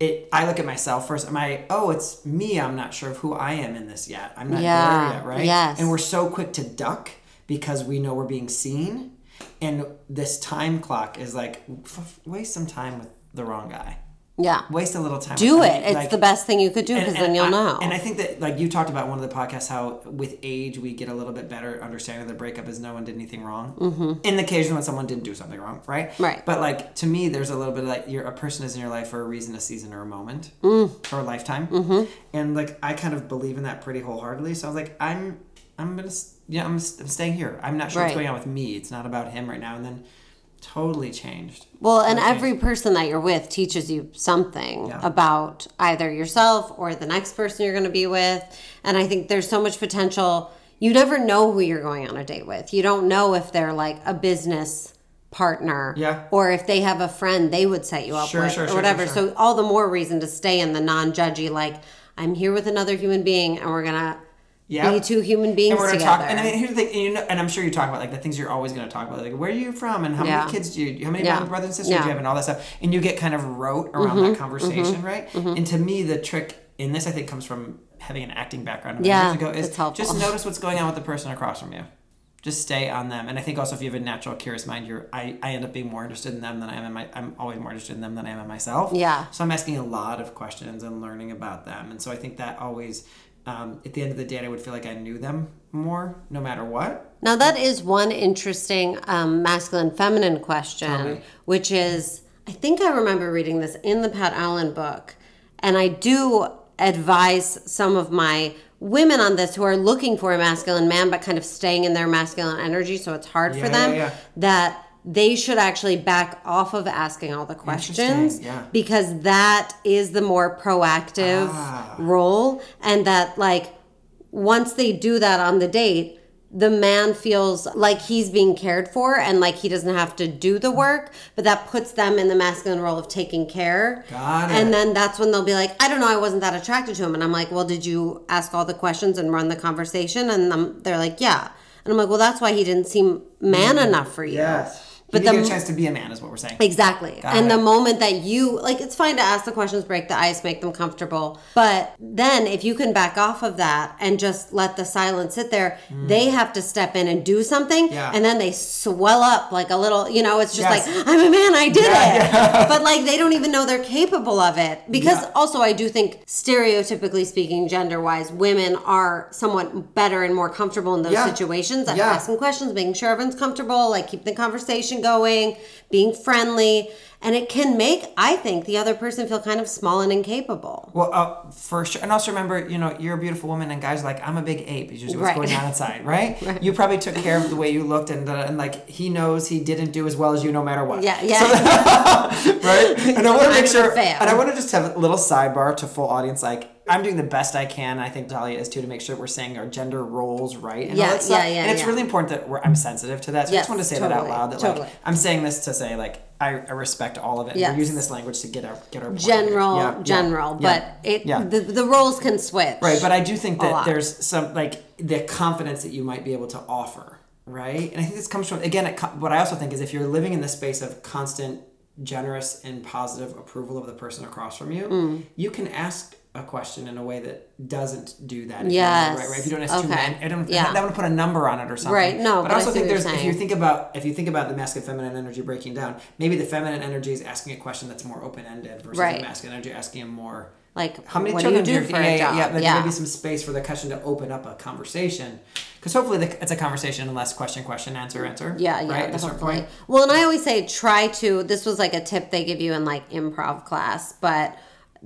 it, I look at myself first. Am I, oh, it's me. I'm not sure of who I am in this yet. I'm not Yeah, there yet, right? yes. And we're so quick to duck because we know we're being seen. And this time clock is like, f- waste some time with the wrong guy. Yeah. Waste a little time. Do with it. It's like- the best thing you could do because then you'll I- know. And I think that, like you talked about one of the podcasts, how with age we get a little bit better understanding that the breakup is no one did anything wrong. Mm-hmm. In the occasion when someone didn't do something wrong, right? Right. But like to me, there's a little bit of like you're a person is in your life for a reason, a season, or a moment, Mm. or a lifetime. Mm-hmm. And like I kind of believe in that pretty wholeheartedly. So I was like, I'm, I'm gonna, s- yeah, I'm, I'm staying here. I'm not sure Right. what's going on with me. It's not about him right now. And then totally changed. Well, and Okay. every person that you're with teaches you something Yeah. about either yourself or the next person you're going to be with. And I think there's so much potential. You never know who you're going on a date with. You don't know if they're like a business partner Yeah. or if they have a friend they would set you up Sure, with sure, or sure, whatever. So all the more reason to stay in the non-judgy like I'm here with another human being and we're going to Yeah. be two human beings and we're gonna together. talk. And I mean, here's the thing, and, you know, and I'm sure you talk about like the things you're always gonna talk about, like where are you from, and how Yeah. many kids do you, how many Yeah. brothers and sisters Yeah. do you have, and all that stuff, and you get kind of rote around Mm-hmm. that conversation, right? And to me, the trick in this, I think, comes from having an acting background. Yeah, years ago, is just notice what's going on with the person across from you. Just stay on them, and I think also if you have a natural curious mind, you're I, I end up being more interested in them than I am in my I'm always more interested in them than I am in myself. Yeah. So I'm asking a lot of questions and learning about them, and so I think that always, um, at the end of the day, I would feel like I knew them more, no matter what. Now, that is one interesting um, masculine feminine question, which is I think I remember reading this in the Pat Allen book, and I do advise some of my women on this who are looking for a masculine man but kind of staying in their masculine energy, so it's hard for them, yeah, yeah. that they should actually back off of asking all the questions yeah. because that is the more proactive Ah. role. And that like once they do that on the date the man feels like he's being cared for and like he doesn't have to do the work. But that puts them in the masculine role of taking care. Got it. and then that's when they'll be like i don't know i wasn't that attracted to him. And i'm like well did you ask all the questions and run the conversation? And they're like yeah. And i'm like well that's why he didn't seem man enough for you. But But you the- get a chance to be a man, is what we're saying. Exactly. Got and it. the moment that you like it's fine to ask the questions, break the ice, make them comfortable. But then if you can back off of that and just let the silence sit there, they have to step in and do something Mm. Yeah. and then they swell up like a little, you know, it's just Yes. like, I'm a man, I did Yeah, it. But like they don't even know they're capable of it. Because Yeah. also I do think stereotypically speaking, gender wise, women are somewhat better and more comfortable in those Yeah. situations at Yeah. asking questions, making sure everyone's comfortable, like keep the conversation going, being friendly, and it can make I think the other person feel kind of small and incapable. Well, uh, for sure. And also remember, you know, you're a beautiful woman, and guys are like, I'm a big ape. Is usually what's Right. going on inside, right? You probably took care of the way you looked, and, uh, and like, he knows he didn't do as well as you no matter what. Yeah, yeah. right? And I want to make sure, and I want to just have a little sidebar to full audience. Like, I'm doing the best I can. I think Dahlia is too to make sure we're saying our gender roles right and Yeah, all that stuff. yeah, yeah, and it's yeah. really important that we're, I'm sensitive to that. So I just want to say that out loud. That totally. like I'm saying this to say like I, I respect all of it. Yes. We're using this language to get our get our general, Yeah, general, yeah. but it Yeah. the, the roles can switch. Right, but I do think that there's some like the confidence that you might be able to offer, right? And I think this comes from again. It, what I also think is if you're living in the space of constant, generous and positive approval of the person across from you, Mm. you can ask a question in a way that doesn't do that. Yes. right, right. If you don't ask too many, I don't. Yeah. I don't want to put a number on it or something. Right, no, but, but I I also see think there's if you think about if you think about the masculine feminine energy breaking down, maybe the feminine energy is asking a question that's more open ended versus Right. the masculine energy asking a more Like, how many what do you children do for yeah, a yeah, job? Yeah, like yeah. maybe some space for the question to open up a conversation, because hopefully the, it's a conversation and less question, question, answer, answer. Yeah, yeah, right? At a certain hopefully. point. Well, and I always say try to. This was like a tip they give you in like improv class, but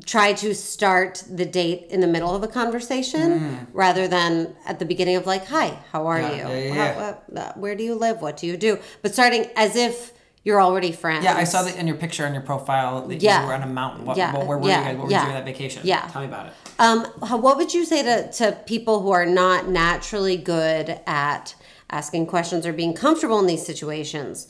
try to start the date in the middle of a conversation rather than at the beginning of like, "Hi, how are Mm. Yeah, you? yeah, yeah, How- uh, where do you live? What do you do?" But starting as if you're already friends. Yeah, I saw that in your picture on your profile that Yeah. you were on a mountain. What, Yeah, where were you guys? What were you doing that vacation? Yeah. Tell me about it. Um, how, what would you say to, to people who are not naturally good at asking questions or being comfortable in these situations?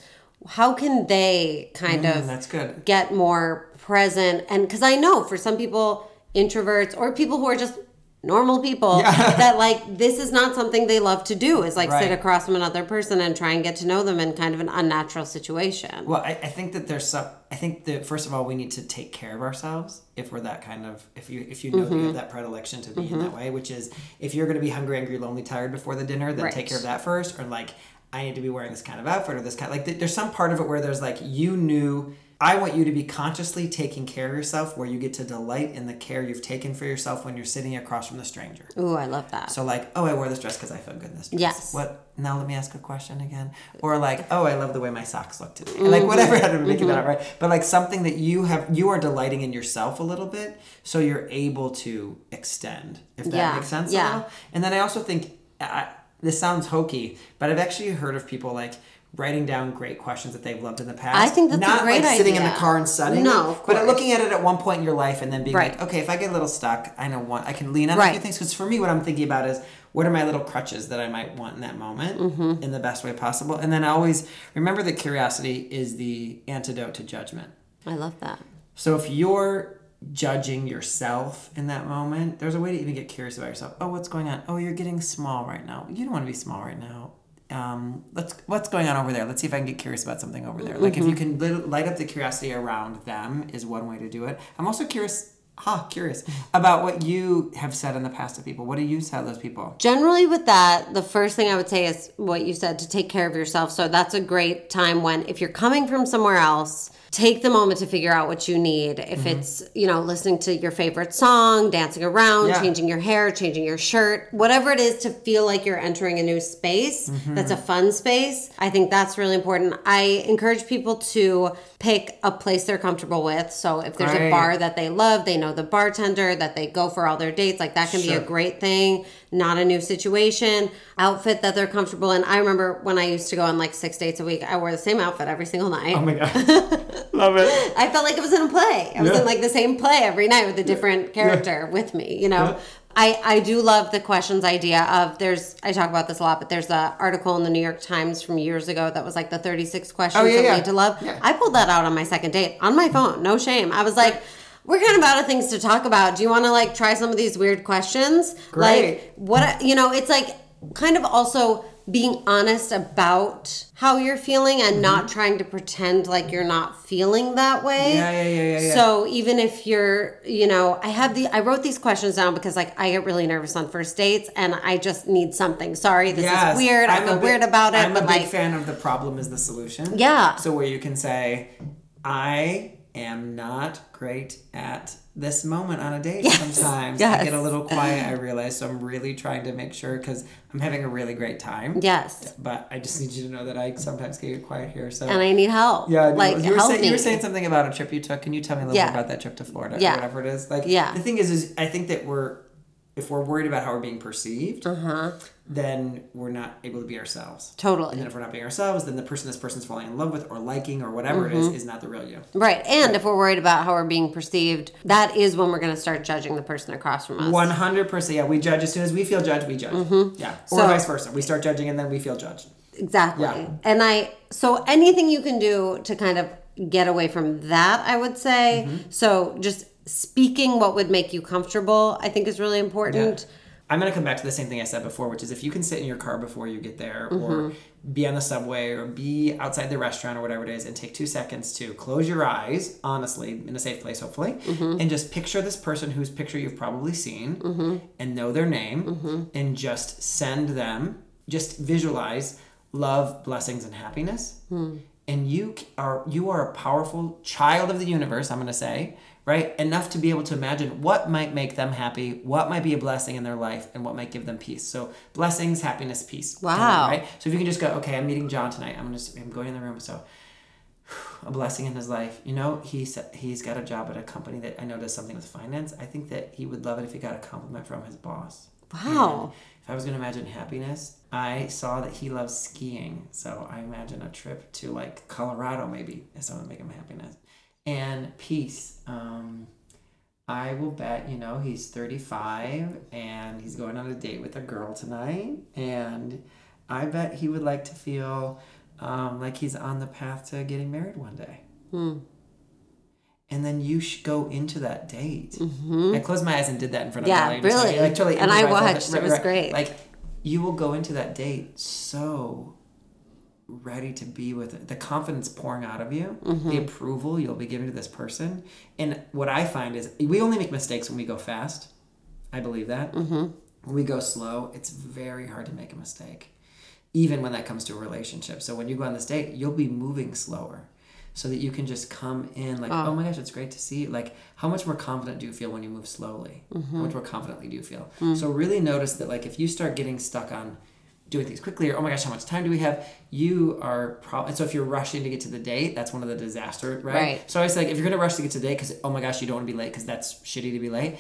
how can they kind Mm, of that's good. get more present and because i know for some people introverts or people who are just normal people that like this is not something they love to do is like sit across from another person and try and get to know them in kind of an unnatural situation Well, I, I think that there's some. I think that first of all, we need to take care of ourselves if we're that kind of. If you if you know that you mm-hmm. have that predilection to be in mm-hmm. that way, which is if you're going to be hungry, angry, lonely, tired before the dinner, then Right. take care of that first. Or like, I need to be wearing this kind of outfit or this kind. Like, th- there's some part of it where there's like you knew. I want you to be consciously taking care of yourself, where you get to delight in the care you've taken for yourself when you're sitting across from the stranger. ooh i love that So like, oh, I wore this dress because I feel good in this dress. Yes. What? Now let me ask a question again. Or like, oh, I love the way my socks look today. Like mm-hmm. whatever. I don't make it mm-hmm. out right. But like something that you have, you are delighting in yourself a little bit, so you're able to extend. If that Yeah, makes sense. yeah. And then I also think I, this sounds hokey, but I've actually heard of people like. Writing down great questions that they've loved in the past. I think that's a not great like sitting in the car and studying. No, of but looking at it at one point in your life and then being Right. like, okay, if I get a little stuck, I know one. I can lean on a Right. few things because for me, what I'm thinking about is what are my little crutches that I might want in that moment Mm-hmm. in the best way possible. And then I always remember that curiosity is the antidote to judgment. i love that So if you're judging yourself in that moment, there's a way to even get curious about yourself. Oh, what's going on? Oh, you're getting small right now. You don't want to be small right now. Um, let's what's going on over there? Let's see if I can get curious about something over there. Like if you can lit- light up the curiosity around them is one way to do it. I'm also curious, ha, curious about what you have said in the past to people. What do you tell those people? generally with that the first thing i would say is what you said to take care of yourself so that's a great time when if you're coming from somewhere else take the moment to figure out what you need if Mm-hmm. it's you know listening to your favorite song dancing around Yeah. changing your hair changing your shirt whatever it is to feel like you're entering a new space Mm-hmm. that's a fun space i think that's really important i encourage people to pick a place they're comfortable with so if there's a bar that they love they know the bartender that they go for all their dates like that can be a great thing not a new situation outfit that they're comfortable in i remember when i used to go on like six dates a week i wore the same outfit every single night Oh my god, love it. I felt like I was in a play. I was Yeah. in like the same play every night with a different character with me, you know. I, I do love the questions idea of there's I talk about this a lot, but there's the article in the New York Times from years ago that was like the 36 questions Oh, yeah, that yeah. lead to love. Yeah. I pulled that out on my second date on my phone, no shame. I was like, we're kind of out of things to talk about. Do you want to like try some of these weird questions? Great. Like what you know, it's like kind of also being honest about how you're feeling and not trying to pretend like you're not feeling that way. Mm-hmm. Yeah, yeah, yeah, yeah, yeah. So even if you're, you know, I have the I wrote these questions down because like I get really nervous on first dates and I just need something. Sorry, this Yes, is weird. I I'm feel big- weird about it, I'm a big like fan of the problem is the solution. Yeah. So where you can say, I am not great at this moment on a date Yes, sometimes. I get a little quiet, I realize, so I'm really trying to make sure because I'm having a really great time. yes. But I just need you to know that I sometimes get quiet here. So And I need help. yeah, like you were saying you were saying something about a trip you took. Can you tell me a little Yeah. bit about that trip to Florida Yeah. or whatever it is? Like Yeah. the thing is is I think that we're if we're worried about how we're being perceived, uh-huh. Then we're not able to be ourselves. Totally. And then if we're not being ourselves, then the person this person's falling in love with or liking or whatever it Mm-hmm. is is not the real you. Right. And if we're worried about how we're being perceived, that is when we're going to start judging the person across from us. One hundred percent. Yeah, we judge as soon as we feel judged. We judge. Yeah, or Mm-hmm. So- vice versa. We start judging and then we feel judged. Exactly. Yeah. And I, so anything you can do to kind of get away from that, I would say. Mm-hmm. So just speaking what would make you comfortable, I think is really important. I'm gonna come back to the same thing I said before, which is if you can sit in your car before you get there, or Mm-hmm. be on the subway, or be outside the restaurant, or whatever it is, and take two seconds to close your eyes, honestly, in a safe place, hopefully, Mm-hmm. and just picture this person whose picture you've probably seen, Mm-hmm. and know their name, and just send them, just visualize love, blessings, and happiness. Hmm. And you are you are a powerful child of the universe. I'm gonna say right enough to be able to imagine what might make them happy, what might be a blessing in their life, and what might give them peace. So blessings, happiness, peace. Wow. Right. So if you can just go, okay, I'm meeting John tonight. I'm gonna I'm going in the room. So a blessing in his life. You know, he's he's got a job at a company that I know does something with finance. I think that he would love it if he got a compliment from his boss. Wow. And if I was going to imagine happiness, I saw that he loves skiing. So I imagine a trip to like Colorado maybe is something to make him happiness. And peace. Um, I will bet, you know, he's 35 and he's going on a date with a girl tonight. And I bet he would like to feel um, like he's on the path to getting married one day. Hmm. And then you should go into that date. I closed my eyes and did that in front of Mm-hmm. Yeah, Ellie. Really. Like, totally And I watched. that- It was great. Like you will go into that date so ready to be with it. the confidence pouring out of you, Mm-hmm. the approval you'll be giving to this person. And what I find is we only make mistakes when we go fast. I believe that. Mm-hmm. When we go slow, it's very hard to make a mistake, even when that comes to a relationship. So when you go on this date, you'll be moving slower. So that you can just come in like, oh, my gosh, it's great to see you. Like, how much more confident do you feel when you move slowly? How much more confidently do you feel? So really notice that, like, if you start getting stuck on doing things quickly or oh my gosh how much time do we have? You are probably so if you're rushing to get to the date that's one of the disaster right, Right. so i was like if you're gonna rush to get to the date because oh my gosh you don't want to be late because that's shitty to be late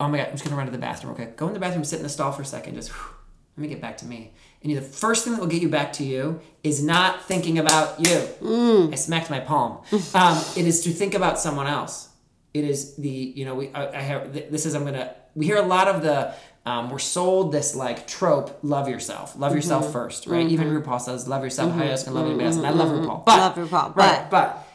oh my god i'm just gonna run to the bathroom okay go in the bathroom sit in the stall for a second just whew, let me get back to me. And you, the first thing that will get you back to you is not thinking about you. I smacked my palm. Um, it is to think about someone else. It is the you know we I, I have this is I'm gonna we hear a lot of the um, we're sold this like trope love yourself. Love yourself Mm-hmm. first right? Even RuPaul says love yourself how else can love anybody else and I love RuPaul but Love RuPaul, right but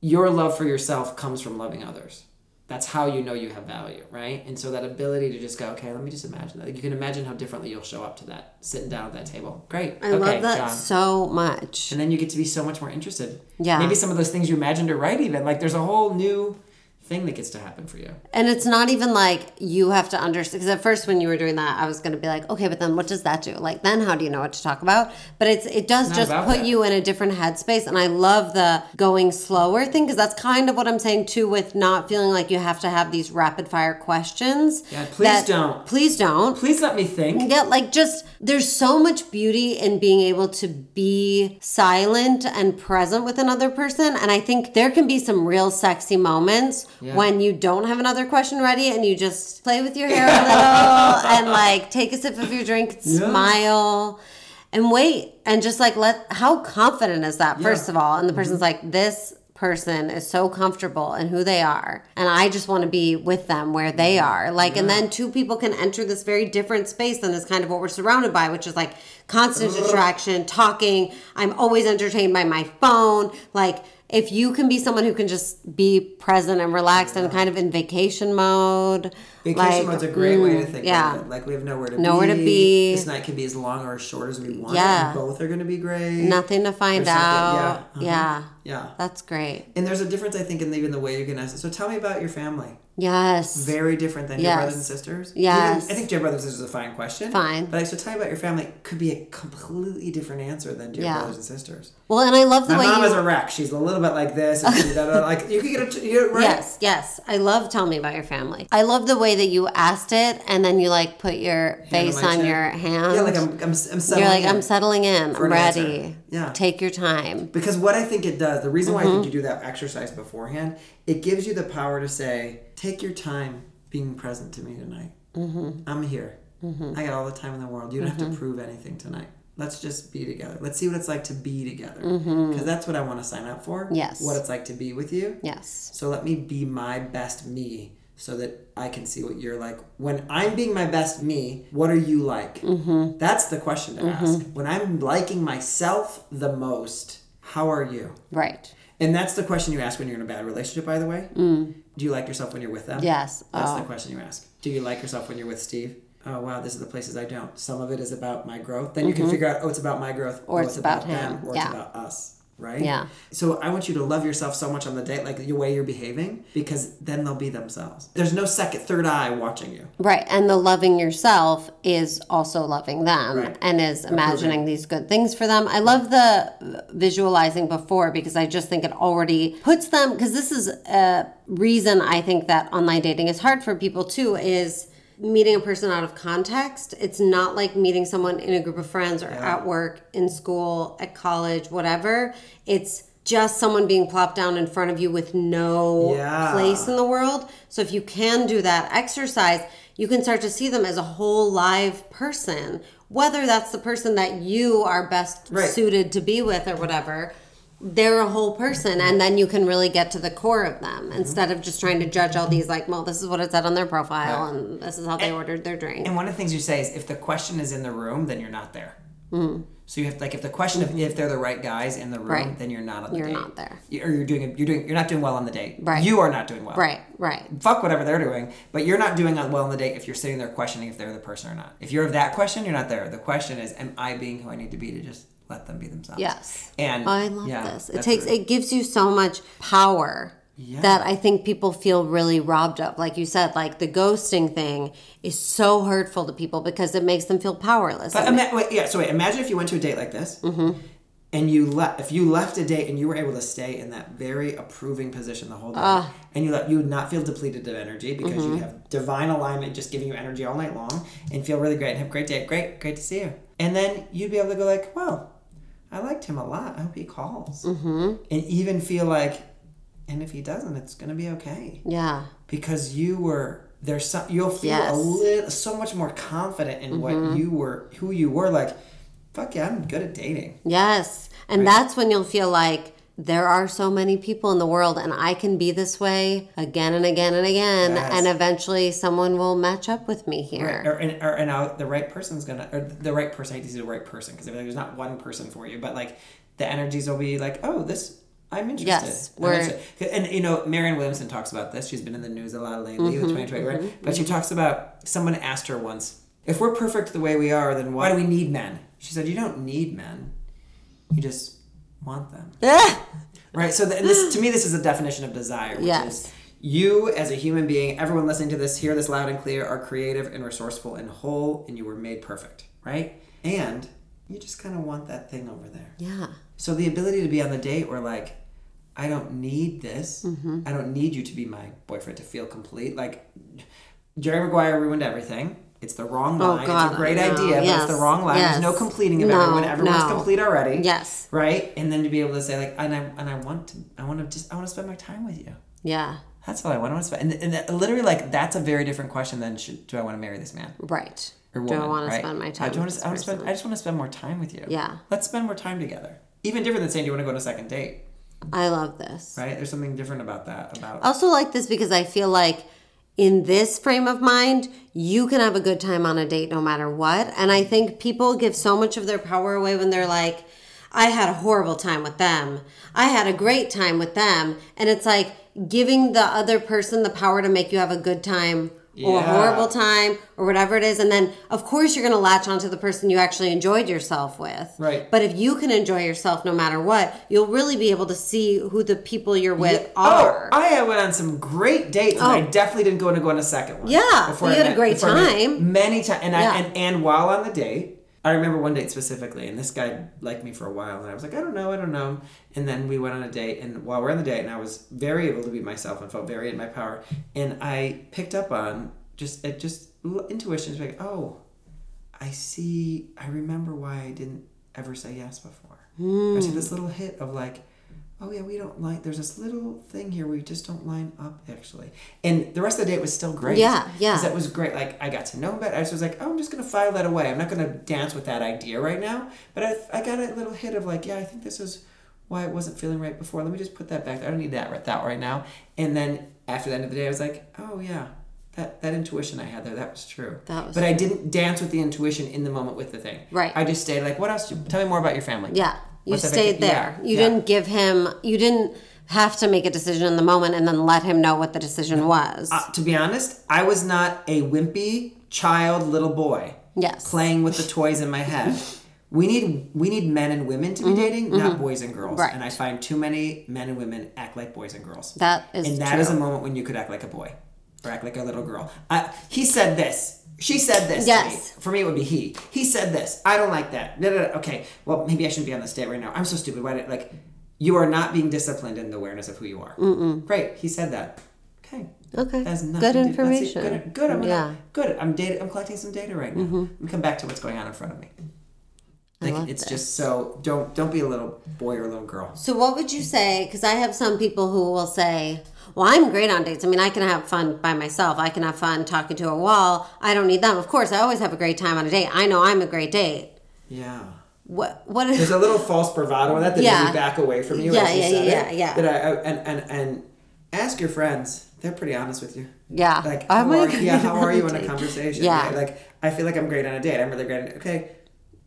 your love for yourself comes from loving others. That's how you know you have value right? And so that ability to just go okay let me just imagine. That you can imagine how differently you'll show up to that sitting down at that table. Great. I okay love that John. so much. and then you get to be so much more interested. Yeah. Maybe some of those things you imagined are right even. Like there's a whole new thing that gets to happen for you. And it's not even like you have to understand. Because at first, when you were doing that, I was going to be like, okay, but then what does that do? Like, then how do you know what to talk about? But it's it does not just put that. you in a different headspace. And I love the going slower thing because that's kind of what I'm saying too, with not feeling like you have to have these rapid fire questions. Yeah, please don't. Please don't. Please let me think. Yeah, like just there's so much beauty in being able to be silent and present with another person. And I think there can be some real sexy moments Yeah. when you don't have another question ready and you just play with your hair a little and like take a sip of your drink, Yeah. smile. And wait, and just like let, how confident is that, first Yeah. of all? And the person's like, this person is so comfortable in who they are and i just want to be with them where they are. Like and then two people can enter this very different space than this kind of what we're surrounded by which is like constant distraction talking i'm always entertained by my phone. Like if you can be someone who can just be present and relaxed and kind of in vacation mode Vacation like, mode's a great way to mm, think yeah of it. Like we have nowhere to Nowhere be. to be. This night can be as long or as short as we want. Yeah. Both are going to be great. nothing to find out Yeah. yeah, Uh-huh. Yeah. that's great And there's a difference, I think, in even the way you can ask it. So tell me about your family. yes Very different than your brothers and sisters. Yes. Even- I think your brothers and sisters is a fine question. Fine. But like, so tell me about your family could be a completely different answer than your Yeah. brothers and sisters. well and i love the My way mom you is a wreck. She's a little bit like this. Like you could get a, right. Yes, yes. I love tell me about your family. I love the way that you asked it and then you like put your face my on your hand. Yeah, like I'm, I'm, I'm settling You're like. I'm settling in. I'm an answer. ready. Yeah. Take your time. Because what I think it does, the reason why I Mm-hmm. think you do that exercise beforehand, it gives you the power to say, take your time being present to me tonight. Mm-hmm. I'm here. I got all the time in the world. You don't have Mm-hmm. to prove anything tonight. Let's just be together. Let's see what it's like to be together. Mm-hmm. Because that's what I want to sign up for. Yes. What it's like to be with you. Yes. So let me be my best me so that I can see what you're like. When I'm being my best me, what are you like? Mm-hmm. That's the question to ask. When I'm liking myself the most, how are you? Right. And that's the question you ask when you're in a bad relationship, by the way. Mm. Do you like yourself when you're with them? Yes. That's Oh. the question you ask. Do you like yourself when you're with Steve? Oh wow, this is the places I don't. Some of it is about my growth. Then you can figure out, oh, it's about my growth, Mm-hmm. Or oh, it's about him. them, or Yeah. it's about us, right? Yeah. So I want you to love yourself so much on the date, like the way you're behaving, because then they'll be themselves. There's no second, third eye watching you. Right. And the loving yourself is also loving them Right. and is imagining these good things for them. I love the visualizing before because I just think it already puts them, because this is a reason I think that online dating is hard for people too, is meeting a person out of context. It's not like meeting someone in a group of friends or at work, in school, at college, whatever. It's just someone being plopped down in front of you with no Yeah. place in the world. So if you can do that exercise, you can start to see them as a whole live person, whether that's the person that you are best Right. suited to be with or whatever. They're a whole person, and then you can really get to the core of them mm-hmm. instead of just trying to judge all these, like, well, this is what it said on their profile, and this is how they ordered their drink. And one of the things you say is if the question is in the room, then you're not there. Mm. So you have like if the question of mm-hmm. if they're the right guys in the room, Right. then you're not on the You're date. not there. You- Or you're doing you're doing you're not doing well on the date. Right. You are not doing well. Right, right. Fuck whatever they're doing, but you're not doing well on the date if you're sitting there questioning if they're the person or not. If you're of that question, you're not there. The question is, am I being who I need to be to just let them be themselves? Yes. And I love yeah, this. It takes it gives you so much power Yeah. that I think people feel really robbed of. Like you said, like the ghosting thing is so hurtful to people because it makes them feel powerless. But ima- wait, yeah. So wait, imagine if you went to a date like this, Mm-hmm. and you left. If you left a date and you were able to stay in that very approving position the whole day, Ah. and you let you would not feel depleted of energy because Mm-hmm. you have divine alignment, just giving you energy all night long, and feel really great and have a great day. Great, great to see you. And then you'd be able to go like, well, I liked him a lot. I hope he calls, mm-hmm. and even feel like, and if he doesn't, it's gonna be okay yeah. because you were there's some you'll feel Yes. Mm-hmm. a little so much more confident in what you were who you were like fuck yeah i'm good at dating Yes. And that's when you'll feel like there are so many people in the world and I can be this way again and again and again Yes. and eventually someone will match up with me here. or, and, or, and now the right person's gonna or the right person i hate to the right person because there's not one person for you but like the energies will be like oh this i'm interested Yes, I'm we're- interested. and you know Marianne Williamson talks about this she's been in the news a lot lately Mm-hmm, with 2020 right? but she talks about someone asked her once if we're perfect the way we are then why do we need men she said you don't need men you just want them Right. So th- this, to me, this is a definition of desire. Which Yes. Is you, as a human being, everyone listening to this, hear this loud and clear, are creative and resourceful and whole, and you were made perfect. Right. And you just kind of want that thing over there. yeah. So the ability to be on the date where like, I don't need this. Mm-hmm. I don't need you to be my boyfriend to feel complete. Like, Jerry Maguire ruined everything. It's the wrong Oh, line. God, it's a great idea, but it's the wrong line. There's no completing of No, everyone. Everyone's no. complete already Yes. right? And then to be able to say like, and I and I want to, I want to just, I want to spend my time with you. Yeah. That's all I want. I want to spend, and, and that, literally like that's a very different question than should, do I want to marry this man Right. or Do? I want to right? spend my time? I do with want to, I want to spend. I just want to spend more time with you. Yeah. Let's spend more time together. Even different than saying, do you want to go on a second date? I love this. Right? There's something different about that. About I also like this because I feel like in this frame of mind, you can have a good time on a date no matter what. And I think people give so much of their power away when they're like, I had a horrible time with them. I had a great time with them. And it's like giving the other person the power to make you have a good time or a horrible time or whatever it is. And then, of course, you're going to latch onto the person you actually enjoyed yourself with. Right. But if you can enjoy yourself no matter what, you'll really be able to see who the people you're with Oh, are. I went on some great dates, and I oh. definitely didn't go to go on a second one. Yeah, Before you I had a great met- time. Many times, and Yeah. I and, and while on the date, I remember one date specifically, and this guy liked me for a while, and I was like, I don't know, I don't know. And then we went on a date, and while we're on the date, and I was very able to be myself and felt very in my power, and I picked up on just it just intuition, it's like, oh, I see, I remember why I didn't ever say yes before. I see hmm. this little hit of like, oh yeah, we don't like. There's this little thing here we just don't line up actually. And the rest of the date was still great. Yeah, yeah. that was great. Like I got to know him better. I just was like, oh, I'm just gonna file that away. I'm not gonna dance with that idea right now. But I, I got a little hit of like, yeah, I think this is why it wasn't feeling right before. Let me just put that back. I don't need that right that right now. And then after the end of the day, I was like, oh yeah. That, that intuition I had there, that was true. That was but I didn't dance with the intuition in the moment with the thing. Right. I just stayed like, what else? do- Tell me more about your family. Yeah. You stayed there. yeah, You yeah. didn't give him, you didn't have to make a decision in the moment and then let him know what the decision was. Uh, to be honest, I was not a wimpy child, little boy yes. playing with the toys in my head. We need we need men and women to be dating, not boys and girls. Mm-hmm, Right. And I find too many men and women act like boys and girls. That is and that true. is a moment when you could act like a boy or act like a little girl. Uh, he said this. She said this. to Yes. me. For me, it would be he. He said this. I don't like that. Okay. Well, maybe I shouldn't be on this date right now. I'm so stupid. Why did like you are not being disciplined in the awareness of who you are. Mm-mm. Great. He said that. Okay. Okay. That's Good that's information. Good. Good. I'm gonna, Yeah. Good. I'm data. I'm collecting some data right now. Mm-hmm. Let me come back to what's going on in front of me. Like it's this. just so don't don't be a little boy or a little girl. So, what would you say? Because I have some people who will say, Well, I'm great on dates. I mean, I can have fun by myself. I can have fun talking to a wall. I don't need them. Of course, I always have a great time on a date. I know I'm a great date. Yeah. What? What There's a little false bravado in that that made Yeah. me back away from you. Yeah, as you yeah, said yeah, it, yeah. That I, I and, and and ask your friends. They're pretty honest with you. Yeah. Like, I'm how are, like- yeah, how are you in a conversation? Yeah. Right? Like, I feel like I'm great on a date. I'm really great. On, okay,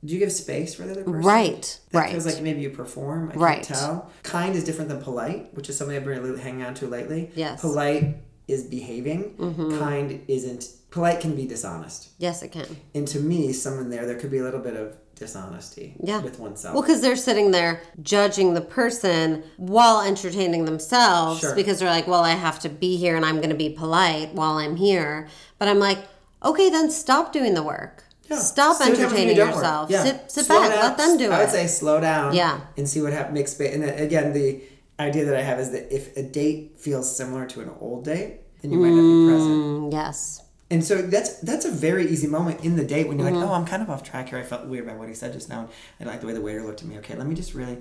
Do you give space for the other person? Right, That right. feels like maybe you perform. I Right. can tell. Kind is different than polite, which is something I've been really hanging on to lately. Yes. Polite is behaving. Mm-hmm. Kind isn't. Polite can be dishonest. Yes, it can. And to me, someone there, there could be a little bit of dishonesty Yeah. with oneself. Well, because they're sitting there judging the person while entertaining themselves Sure. because they're like, well, I have to be here and I'm going to be polite while I'm here. But I'm like, okay, then stop doing the work. Yeah. Stop See what happens when entertaining you yourself. Yeah. Sit, sit Slow back. down. Let them do I it. I would say slow down. Yeah. And see what happens. Make space. And then, again, the idea that I have is that if a date feels similar to an old date, then you might not be present. Mm, yes. And so that's that's a very easy moment in the date when you're Mm-hmm. like, oh, I'm kind of off track here. I felt weird about what he said just now. I like the way the waiter looked at me. Okay, let me just really.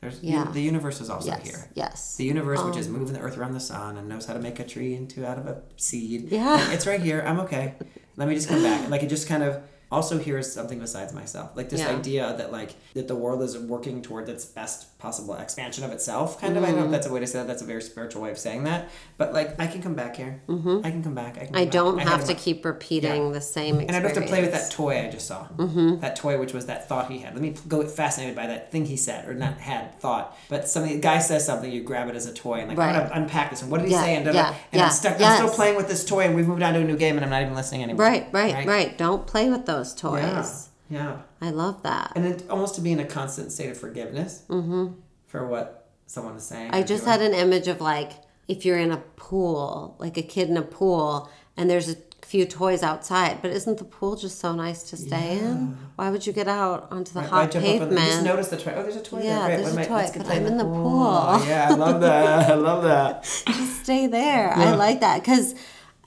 There's Yeah. the universe is also Yes. here. Yes. The universe, which is moving the earth around the sun and knows how to make a tree into out of a seed. Yeah. It's right here. I'm okay. Let me just come back. Like it just kind of also here is something besides myself. Like this Yeah. idea that like that the world is working toward its best possible expansion of itself. Kind of. I don't know if that's a way to say that. That's a very spiritual way of saying that. But like I can come back here. Mm-hmm. I can come back. I can. I come back. don't have to keep repeating the same experience. and I don't have to play with that toy I just saw. Mm-hmm. That toy, which was that thought he had. Let me go fascinated by that thing he said, or not had thought, but something. The guy says something, you grab it as a toy, and like I'm gonna unpack this. And what did he Yeah, say? And, yeah, and yeah, I'm stuck. I'm still playing with this toy, and we've moved on to a new game, and I'm not even listening anymore. Right, right, right, Don't play with those toys. Yeah, yeah. I love that. And it almost to be in a constant state of forgiveness mm-hmm. for what someone is saying. I just doing. had an image of like if you're in a pool, like a kid in a pool, and there's a few toys outside, but isn't the pool just so nice to stay in? Why would you get out onto the Right, hot jump up and- pavement? Just notice the toy. Oh, there's a toy Yeah, there. Great. there's What a am I- toy, but I'm in the Oh, pool. Yeah, I love that. I love that. Just stay there. I like that because,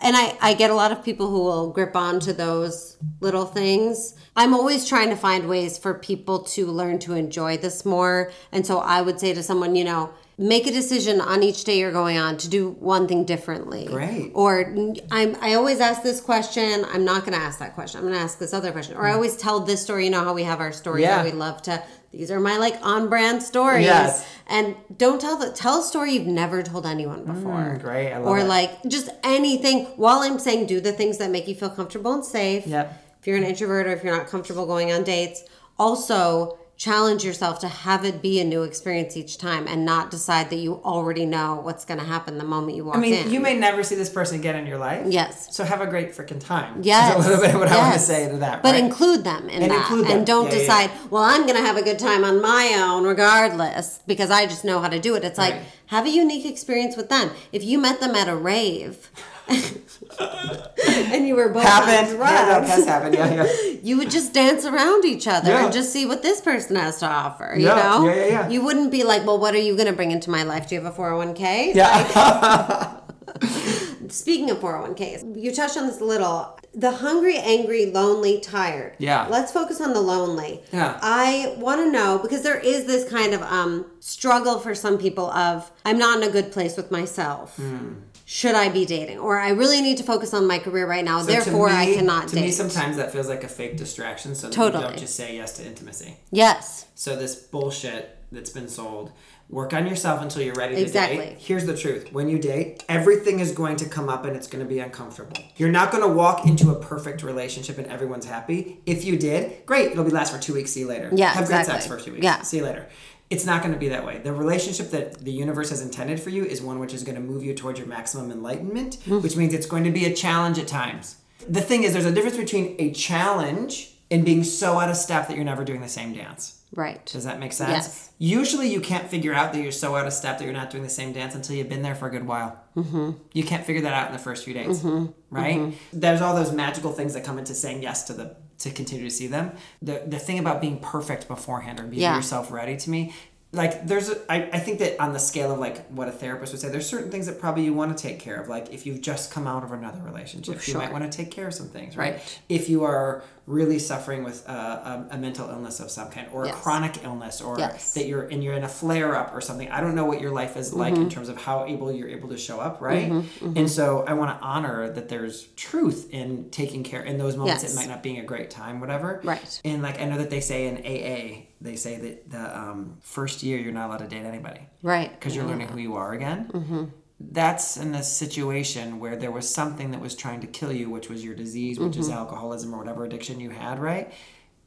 and I I get a lot of people who will grip onto those little things. I'm always trying to find ways for people to learn to enjoy this more, and so I would say to someone, you know. Make a decision on each day you're going on to do one thing differently. Great. Or I'm, I always ask this question. I'm not going to ask that question. I'm going to ask this other question. Or I always tell this story. You know how we have our stories Yeah. that we love to. These are my like on brand stories. Yes. And don't tell the tell a story you've never told anyone before. Mm, great, I love or it. like just anything. While I'm saying do the things that make you feel comfortable and safe. Yep. If you're an introvert or if you're not comfortable going on dates, also challenge yourself to have it be a new experience each time and not decide that you already know what's going to happen the moment you walk in. I mean, in. you may never see this person again in your life. Yes. So have a great freaking time. Yes. Is a little bit of what I want to say to that. But right? include them in And that. include them. And don't Yeah, yeah, decide, well, I'm going to have a good time on my own regardless because I just know how to do it. It's like, have a unique experience with them. If you met them at a rave and you were both happened. Yeah, drugs, has happened. Yeah, yeah. you would just dance around each other Yeah. and just see what this person has to offer. You Yeah, know? yeah, yeah, yeah. You wouldn't be like, well, what are you going to bring into my life? Do you have a 401k? Yeah. Speaking of 401ks, you touched on this a little. The hungry, angry, lonely, tired. Yeah. Let's focus on the lonely. Yeah. I want to know because there is this kind of um, struggle for some people of I'm not in a good place with myself. Hmm. Should I be dating? Or I really need to focus on my career right now. So to therefore, I cannot To date. me, sometimes that feels like a fake distraction, so Totally. you don't just say yes to intimacy. yes. So this bullshit that's been sold. Work on yourself until you're ready to Exactly. date. Here's the truth. When you date, everything is going to come up and it's going to be uncomfortable. You're not going to walk into a perfect relationship and everyone's happy. If you did, great. It'll be last for two weeks. See you later. Yeah, Have exactly. good sex for two weeks. Yeah. See you later. It's not going to be that way. The relationship that the universe has intended for you is one which is going to move you towards your maximum enlightenment, Mm. which means it's going to be a challenge at times. The thing is, there's a difference between a challenge and being so out of step that you're never doing the same dance. Right. Does that make sense? Yes. Usually, you can't figure out that you're so out of step that you're not doing the same dance until you've been there for a good while. Mm-hmm. You can't figure that out in the first few dates, right? There's all those magical things that come into saying yes to the to continue to see them. The the thing about being perfect beforehand or being Yeah. yourself ready to me. Like there's, a, I, I think that on the scale of like what a therapist would say, there's certain things that probably you want to take care of. Like if you've just come out of another relationship, you might want to take care of some things, right? Right. If you are really suffering with a, a, a mental illness of some kind or Yes. a chronic illness or Yes. that you're and you're in a flare up or something. I don't know what your life is like Mm-hmm. in terms of how able you're able to show up, right? And so I want to honor that there's truth in taking care in those moments. Yes. It might not being a great time, whatever. Right. And like I know that they say in AA, they say that the um, first year you're not allowed to date anybody Right. because you're learning who you are again. Mm-hmm. That's in a situation where there was something that was trying to kill you, which was your disease, which is alcoholism or whatever addiction you had, right?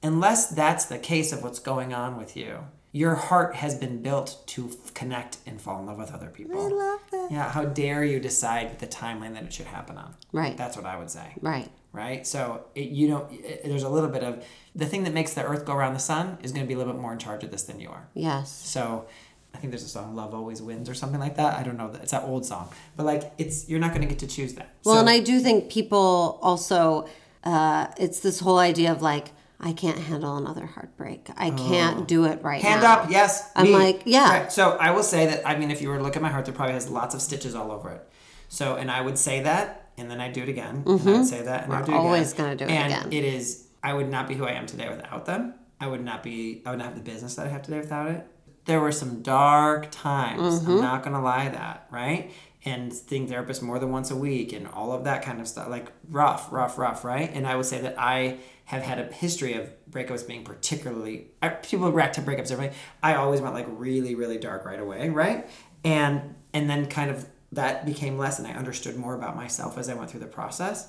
unless that's the case of what's going on with you, your heart has been built to f- connect and fall in love with other people. I love that. Yeah, how dare you decide the timeline that it should happen on? Right. That's what I would say. Right. Right. So it, you don't. It, there's a little bit of the thing that makes the Earth go around the sun is going to be a little bit more in charge of this than you are. Yes. So I think there's a song "Love Always Wins" or something like that. I don't know. It's that old song, but like it's you're not going to get to choose that. Well, so, and I do think people also, uh, it's this whole idea of like, I can't handle another heartbreak. I can't do it right Oh. hand now. up, yes. I'm me. like, yeah. Right. So I will say that. I mean, if you were to look at my heart, there probably has lots of stitches all over it. So, and I would say that, and then I'd do it again, and I would say that, and I would do it Mm-hmm. always again. gonna do it and again. it is. I would not be who I am today without them. I would not be. I would not have the business that I have today without it. There were some dark times. Mm-hmm. I'm not gonna lie that right. And seeing therapists more than once a week and all of that kind of stuff, like rough, rough, rough, right? And I would say that I have had a history of breakups being particularly I, people react to breakups everything. I always went like really, really dark right away, right? And and then kind of that became less, and I understood more about myself as I went through the process.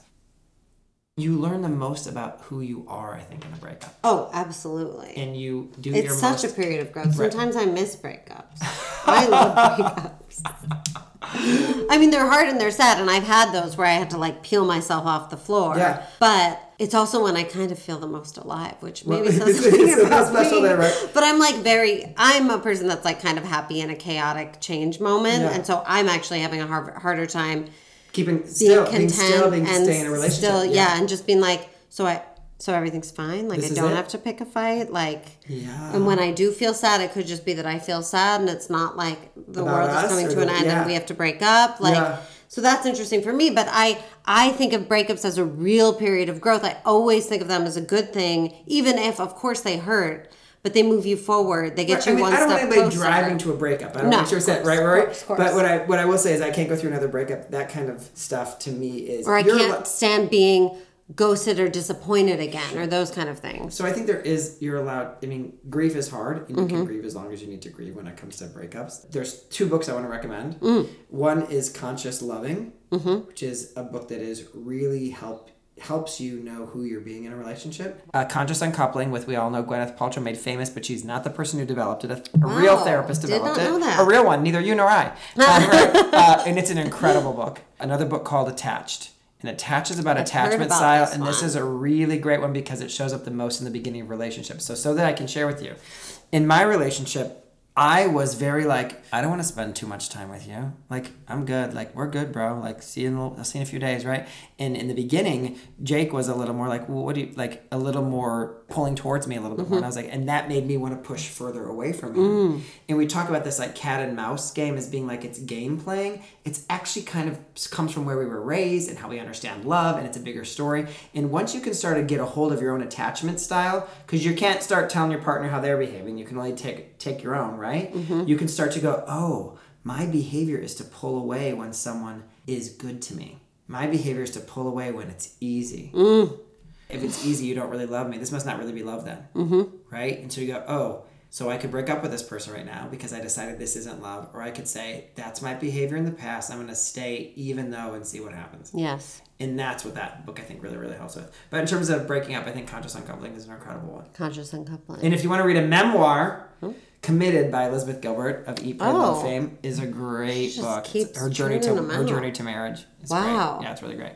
You learn the most about who you are, I think, in a breakup, Oh, absolutely. and you do it's your such most. a period of growth. Sometimes I miss breakups. I love breakups. I mean, they're hard and they're sad, and I've had those where I had to like peel myself off the floor. Yeah. But it's also when I kind of feel the most alive, which maybe Well, says something it's about special me. there, right? But I'm like very. I'm a person that's like kind of happy in a chaotic change moment, Yeah. and so I'm actually having a hard, harder time keeping being content being still being and staying in a relationship. still yeah. and just being like so I so everything's fine like This I don't have to pick a fight like Yeah. and when I do feel sad it could just be that I feel sad and it's not like the About world is coming to an end yeah. and we have to break up like Yeah. So that's interesting for me but I I think of breakups as a real period of growth I always think of them as a good thing even if of course they hurt but they move you forward they get I you mean, one I don't step want anybody driving to a breakup. I don't No, want you to say right, right. course, course. But what I what I will say is I can't go through another breakup. That kind of stuff to me is or I can't allo- stand being ghosted or disappointed again or those kind of things So I think there is you're allowed. I mean, grief is hard, and you Mm-hmm. can grieve as long as you need to grieve when it comes to breakups. There's two books I want to recommend. Mm. One is Conscious Loving, Mm-hmm. which is a book that is really help helps you know who you're being in a relationship. Uh, Conscious Uncoupling, with we all know Gwyneth Paltrow made famous, but she's not the person who developed it. A, a real Wow, therapist did developed it. A real one, neither you nor I. Um, uh, and it's an incredible book. Another book called Attached. And Attached is about heard attachment about style, this and this is a really great one because it shows up the most in the beginning of relationships. So, so that I can share with you, in my relationship, I was very like, I don't want to spend too much time with you. Like, I'm good. Like, we're good, bro. Like, see you in, a- I'll see you in a few days, right? And in the beginning, Jake was a little more like, well, what do you like? A little more pulling towards me a little bit more. And I was like, and that made me want to push further away from him. Mm. And we talk about this like cat and mouse game as being like it's game playing. It's actually kind of comes from where we were raised and how we understand love, and it's a bigger story. And once you can start to get a hold of your own attachment style, because you can't start telling your partner how they're behaving, you can only take take your own, right? Mm-hmm. You can start to go, oh, my behavior is to pull away when someone is good to me. My behavior is to pull away when it's easy. Mm. If it's easy, you don't really love me. This must not really be love then, mm-hmm. right? And so you go, oh, so I could break up with this person right now because I decided this isn't love, or I could say that's my behavior in the past. I'm going to stay even though and see what happens. yes And that's what that book I think really really helps with. But in terms of breaking up, I think Conscious Uncoupling is an incredible one. conscious uncoupling And if you want to read a memoir, Committed by Elizabeth Gilbert of Eat Pray Love Oh. fame is a great book. Keeps her journey to her journey to marriage. It's Wow. Great. Yeah, it's really great.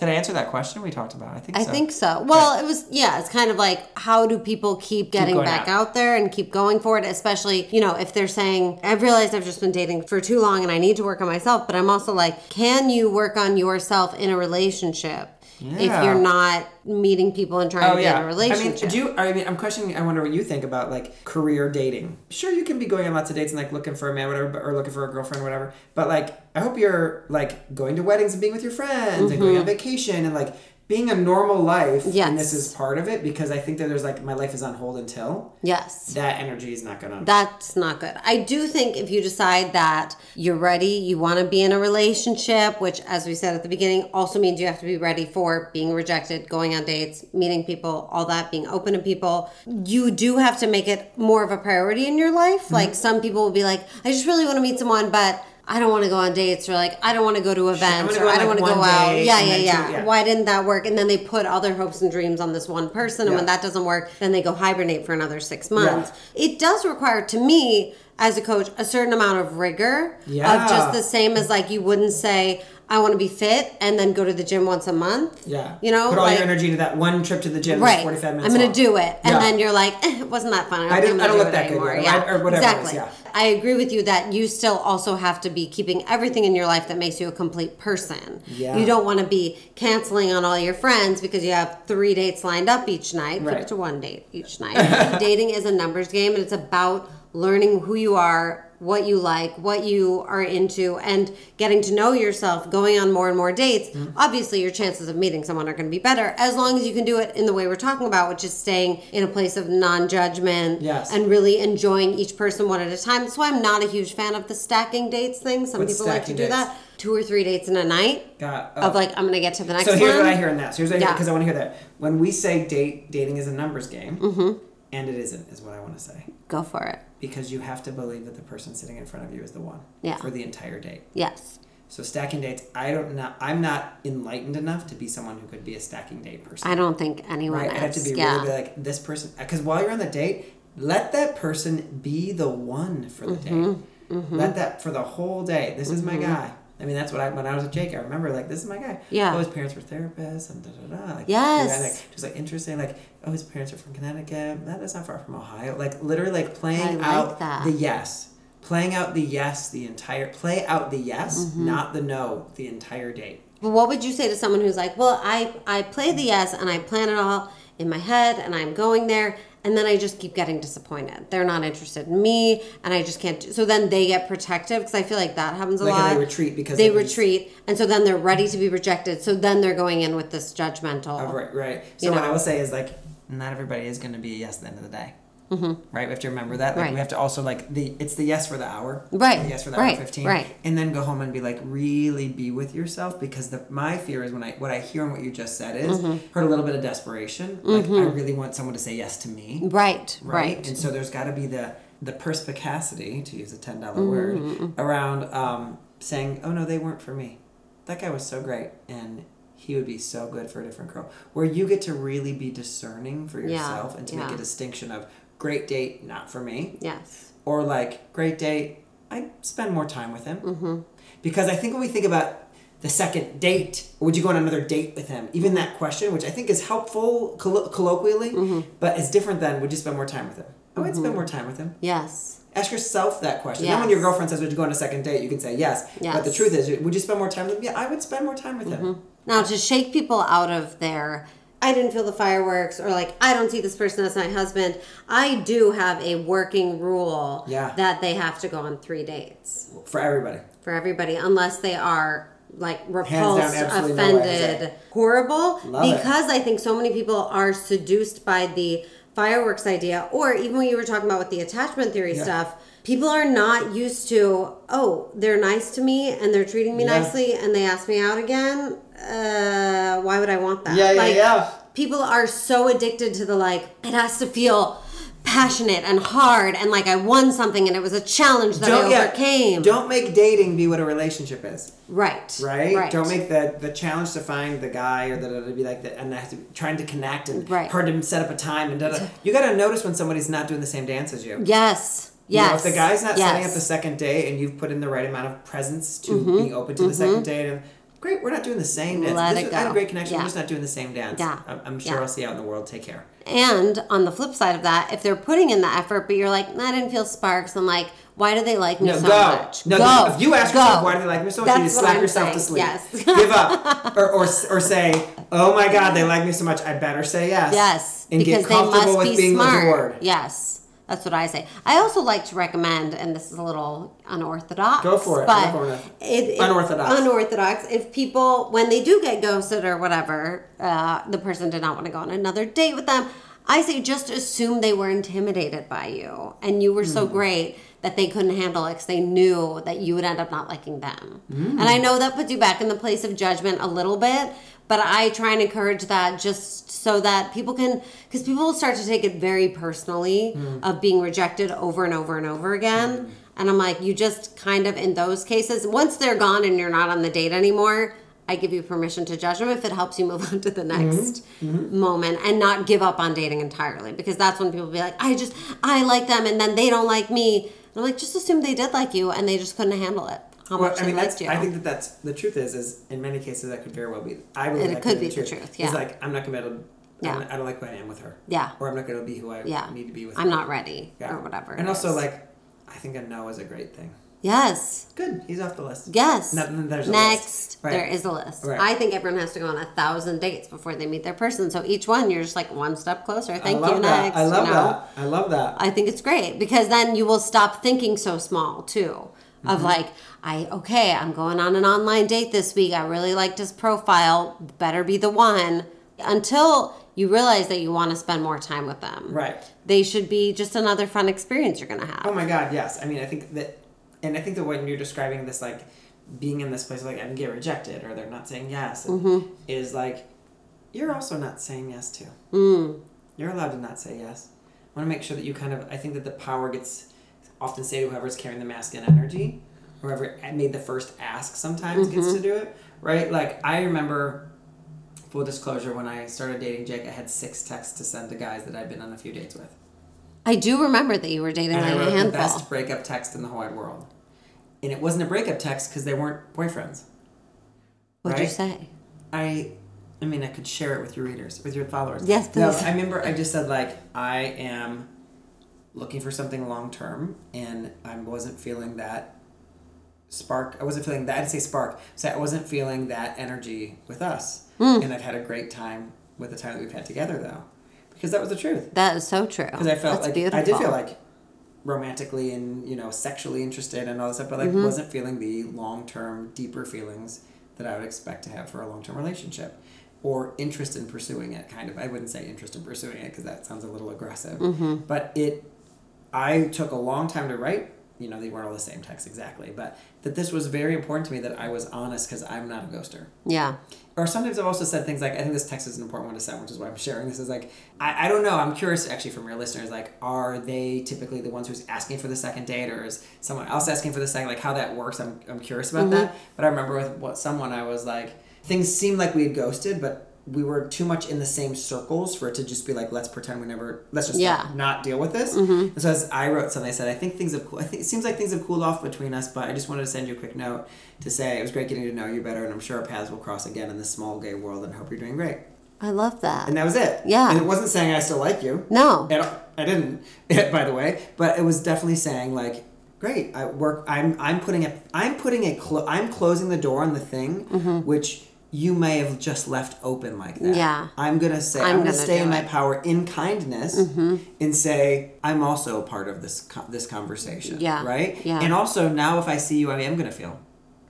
Did I answer that question we talked about? I think I so. think so. Well, it was yeah. It's kind of like how do people keep getting going back out. out there and keep going for it? Especially you know if they're saying I've realized I've just been dating for too long and I need to work on myself. But I'm also like, can you work on yourself in a relationship if you're not meeting people and trying Oh to yeah. get a relationship? I mean, do you? I mean, I'm questioning. I wonder what you think about like career dating. Sure, you can be going on lots of dates and like looking for a man, whatever, or looking for a girlfriend, or whatever. But like, I hope you're like going to weddings and being with your friends and going mm-hmm. on vacation and like being a normal life. Mm-hmm. Yes. And this is part of it because I think that there's like my life is on hold until yes. that energy is not gonna. That's not good. I do think if you decide that you're ready, you want to be in a relationship, which, as we said at the beginning, also means you have to be ready for being rejected, going on dates, meeting people, all that, being open to people. You do have to make it more of a priority in your life. Like some people will be like, I just really want to meet someone, but I don't want to go on dates or like I don't want to go to events go or I don't like, want to go out. Yeah, yeah, yeah, two- yeah. Why didn't that work? And then they put all their hopes and dreams on this one person, and when that doesn't work, then they go hibernate for another six months. It does require, to me, as a coach, a certain amount of rigor Yeah. of just the same as like you wouldn't say. I want to be fit and then go to the gym once a month. Yeah. You know, put all like- your energy into that one trip to the gym. Right. 45 minutes I'm going to do it. And Yeah. then you're like, eh, it wasn't that fun. I don't, I didn't- I'm don't look do that good anymore. Yeah. or whatever it is, exactly. yeah. I agree with you that you still also have to be keeping everything in your life that makes you a complete person. Yeah. You don't want to be canceling on all your friends because you have three dates lined up each night. Right. it to one date each night. Dating is a numbers game and it's about learning who you are, what you like, what you are into, and getting to know yourself, going on more and more dates. Mm-hmm. Obviously, your chances of meeting someone are going to be better as long as you can do it in the way we're talking about, which is staying in a place of non judgment Yes. and really enjoying each person one at a time. That's why I'm not a huge fan of the stacking dates thing. Some What's people like to do dates? that. Two or three dates in a night Got- of oh. like, I'm going to get to the next So here's one. what I hear in that. So here's what I hear Yeah. because I want to hear that. When we say date, dating is a numbers game, Mm-hmm. And it isn't, is what I want to say. Go for it. Because you have to believe that the person sitting in front of you is the one Yeah. for the entire date. Yes. So stacking dates, I don't know. I'm not enlightened enough to be someone who could be a stacking date person. I don't think anyone right? I have to be yeah. really be like this person because while you're on the date, let that person be the one for the Mm-hmm. date. Let that for the whole day. This is my guy. I mean, that's what I when I was with Jake. I remember like this is my guy. Yeah. Oh, his parents were therapists and da da da. Like, Yes. yeah, like just like interesting. Like oh, his parents are from Connecticut. That is not far from Ohio. Like literally like playing like out that. the yes, playing out the yes the entire play out the yes, Mm-hmm. not the no the entire date. But what would you say to someone who's like, well, I, I play the yes and I plan it all in my head and I'm going there and then I just keep getting disappointed. They're not interested in me and I just can't. Do, so then they get protective because I feel like that happens a Like, lot. they retreat because they of these- retreat and so then they're ready to be rejected. So then they're going in with this judgmental. Oh, right, right. So what know. I will say is like, not everybody is going to be a yes at the end of the day. Mm-hmm. Right, we have to remember that. Like, Right. we have to also like the it's the yes for the hour, Right, The yes for the right, hour fifteen, right. And then go home and be like really be with yourself because the my fear is when I what I hear and what you just said is Mm-hmm. heard a little bit of desperation. Like I really want someone to say yes to me, Right, right? right. And so there's got to be the the perspicacity to use a ten Mm-hmm, word around um, saying, oh no, they weren't for me. That guy was so great and. He would be so good for a different girl. Where you get to really be discerning for Yeah, yourself and to make a distinction of great date, not for me, Yes. or like great date, I spend more time with him. Mm-hmm. Because I think when we think about the second date, would you go on another date with him? Even that question, which I think is helpful collo- colloquially, Mm-hmm. but it's different than would you spend more time with him? I would spend more time with him. Yes. Ask yourself that question. Then when your girlfriend says, "Would you go on a second date?" You can say yes. But the truth is, would you spend more time with him? Yeah, I would spend more time with him. Now, to shake people out of their, I didn't feel the fireworks, or like, I don't see this person as my husband, I do have a working rule Yeah. that they have to go on three dates For everybody. for everybody, unless they are like repulsed, no offended, horrible. Love it. because I think so many people are seduced by the fireworks idea, or even when you were talking about with the attachment theory Yeah. stuff. People are not used to, oh, they're nice to me and they're treating me Yeah. nicely and they ask me out again. Uh, why would I want that? Yeah, yeah, like, yeah. People are so addicted to the like, it has to feel passionate and hard and like I won something and it was a challenge that I yeah, overcame. don't make dating be what a relationship is. right. right? Right. Don't make the the challenge to find the guy or that it'd be like that and have to trying to connect and Right. hard to set up a time and da, da. you got to notice when somebody's not doing the same dance as you. Yes. You know, Yes. if the guy's not setting up the second date and you've put in the right amount of presence to mm-hmm. be open to the second mm-hmm. date and great, we're not doing the same dance. Let This it is- I had a great connection. Yeah. We're just not doing the same dance. Yeah. I'm, I'm sure Yeah. I'll see you out in the world. Take care. And on the flip side of that, if they're putting in the effort, but you're like, "Nah, I didn't feel sparks, I'm like, why do they like me No, so go. much? No, go. if you ask go. yourself why do they like me so much, you need to slap I'm yourself to sleep. Yes. Give up. Or, or, or say, oh my God, they like me so much, I better say yes. Yes, And because get they must with be being smart. adored. Yes, that's what I say. I also like to recommend, and this is a little unorthodox. Go for it. But Go for it. it, it- Unorthodox. Unorthodox. If people, when they do get ghosted or whatever, uh, the person did not want to go on another date with them. I say just assume they were intimidated by you, and you were so Hmm. great that they couldn't handle it because they knew that you would end up not liking them. Hmm. And I know that puts you back in the place of judgment a little bit, but I try and encourage that just so that people can, because people will start to take it very personally Hmm. of being rejected over and over and over again. Mm. And I'm like, you just kind of in those cases, once they're gone and you're not on the date anymore, I give you permission to judge them if it helps you move on to the mm-hmm. next mm-hmm. moment and not give up on dating entirely. Because that's when people be like, I just, I like them and then they don't like me. And I'm like, just assume they did like you and they just couldn't handle it. How Well, much I mean, that's, you. I think that that's the truth is, is in many cases that could very well be. I believe And it could be the truth, yeah. It's like I'm not be able to. Yeah. I'm- I don't like who I am with her. Yeah. Or I'm not gonna be who I yeah. need to be with. Her. I'm her. not ready Yeah. or whatever. And also, is. like, I think a no is a great thing. yes. Good. He's off the list. Yes. No, then there's a Next, list. Right. there is a list. Right. I think everyone has to go on a thousand dates before they meet their person. So each one, you're just like one step closer. Thank you. that. Next. I love you know? that. I love that. I think it's great because then you will stop thinking so small too. Mm-hmm. Of like, I okay, I'm going on an online date this week. I really liked his profile. Better be the one. Until you realize that you want to spend more time with them. right. They should be just another fun experience you're gonna have. Oh my God. Yes. I mean, I think that, and I think that when you're describing this, like, being in this place, like, I can get rejected or they're not saying yes, Mm-hmm. is like, you're also not saying yes to. Mm. You're allowed to not say yes. I want to make sure that you kind of. I think that the power gets often say to whoever's carrying the masculine energy, whoever made the first ask sometimes gets Mm-hmm. to do it, right? Like I remember, full disclosure, when I started dating Jake, I had six texts to send to guys that I'd been on a few dates with, I do remember that you were dating and like I a wrote the handful. best breakup text in the whole wide world. And it wasn't a breakup text because they weren't boyfriends. What'd you say? I I mean I could share it with your readers, with your followers. Yes, please. No. I remember I just said like I am looking for something long term and I wasn't feeling that spark I wasn't feeling that I'd say spark. So I wasn't feeling that energy with us. Hmm. And I've had a great time with the time that we've had together though. Because that was the truth. That is so true. Because I felt That's like beautiful. I did feel like romantically and you know sexually interested and all this stuff, but like Mm-hmm. wasn't feeling the long term, deeper feelings that I would expect to have for a long term relationship, or interest in pursuing it. Kind of, I wouldn't say interest in pursuing it because that sounds a little aggressive. Mm-hmm. But it, I took a long time to write. You know, they weren't all the same text exactly, but that this was very important to me that I was honest because I'm not a ghoster yeah. or sometimes I've also said things like, I think this text is an important one to send, which is why I'm sharing this. Is like, I, I don't know. I'm curious actually from your listeners, like, are they typically the ones who's asking for the second date, or is someone else asking for the second? Like, how that works? I'm, I'm curious about mm-hmm. that. But I remember with what someone I was like, things seemed like we had ghosted, but we were too much in the same circles for it to just be like, let's pretend we never, let's just Yeah. not deal with this. Mm-hmm. And so as I wrote something, I said, I think things have, I think it seems like things have cooled off between us, but I just wanted to send you a quick note to say it was great getting to know you better, and I'm sure our paths will cross again in this small gay world, and hope you're doing great. I love that. And that was it. Yeah. And it wasn't saying I still like you. no. I didn't, by the way, but it was definitely saying like, great, I work. I'm I'm putting it. I'm putting a. Clo- I'm closing the door on the thing, mm-hmm. which you may have just left open like that. Mm-hmm. Yeah. I'm gonna say. I'm I'm, gonna gonna stay in my it. Mm-hmm. power in kindness and say I'm also a part of this co- this conversation. Yeah. Right. Yeah. And also now, if I see you, I am gonna feel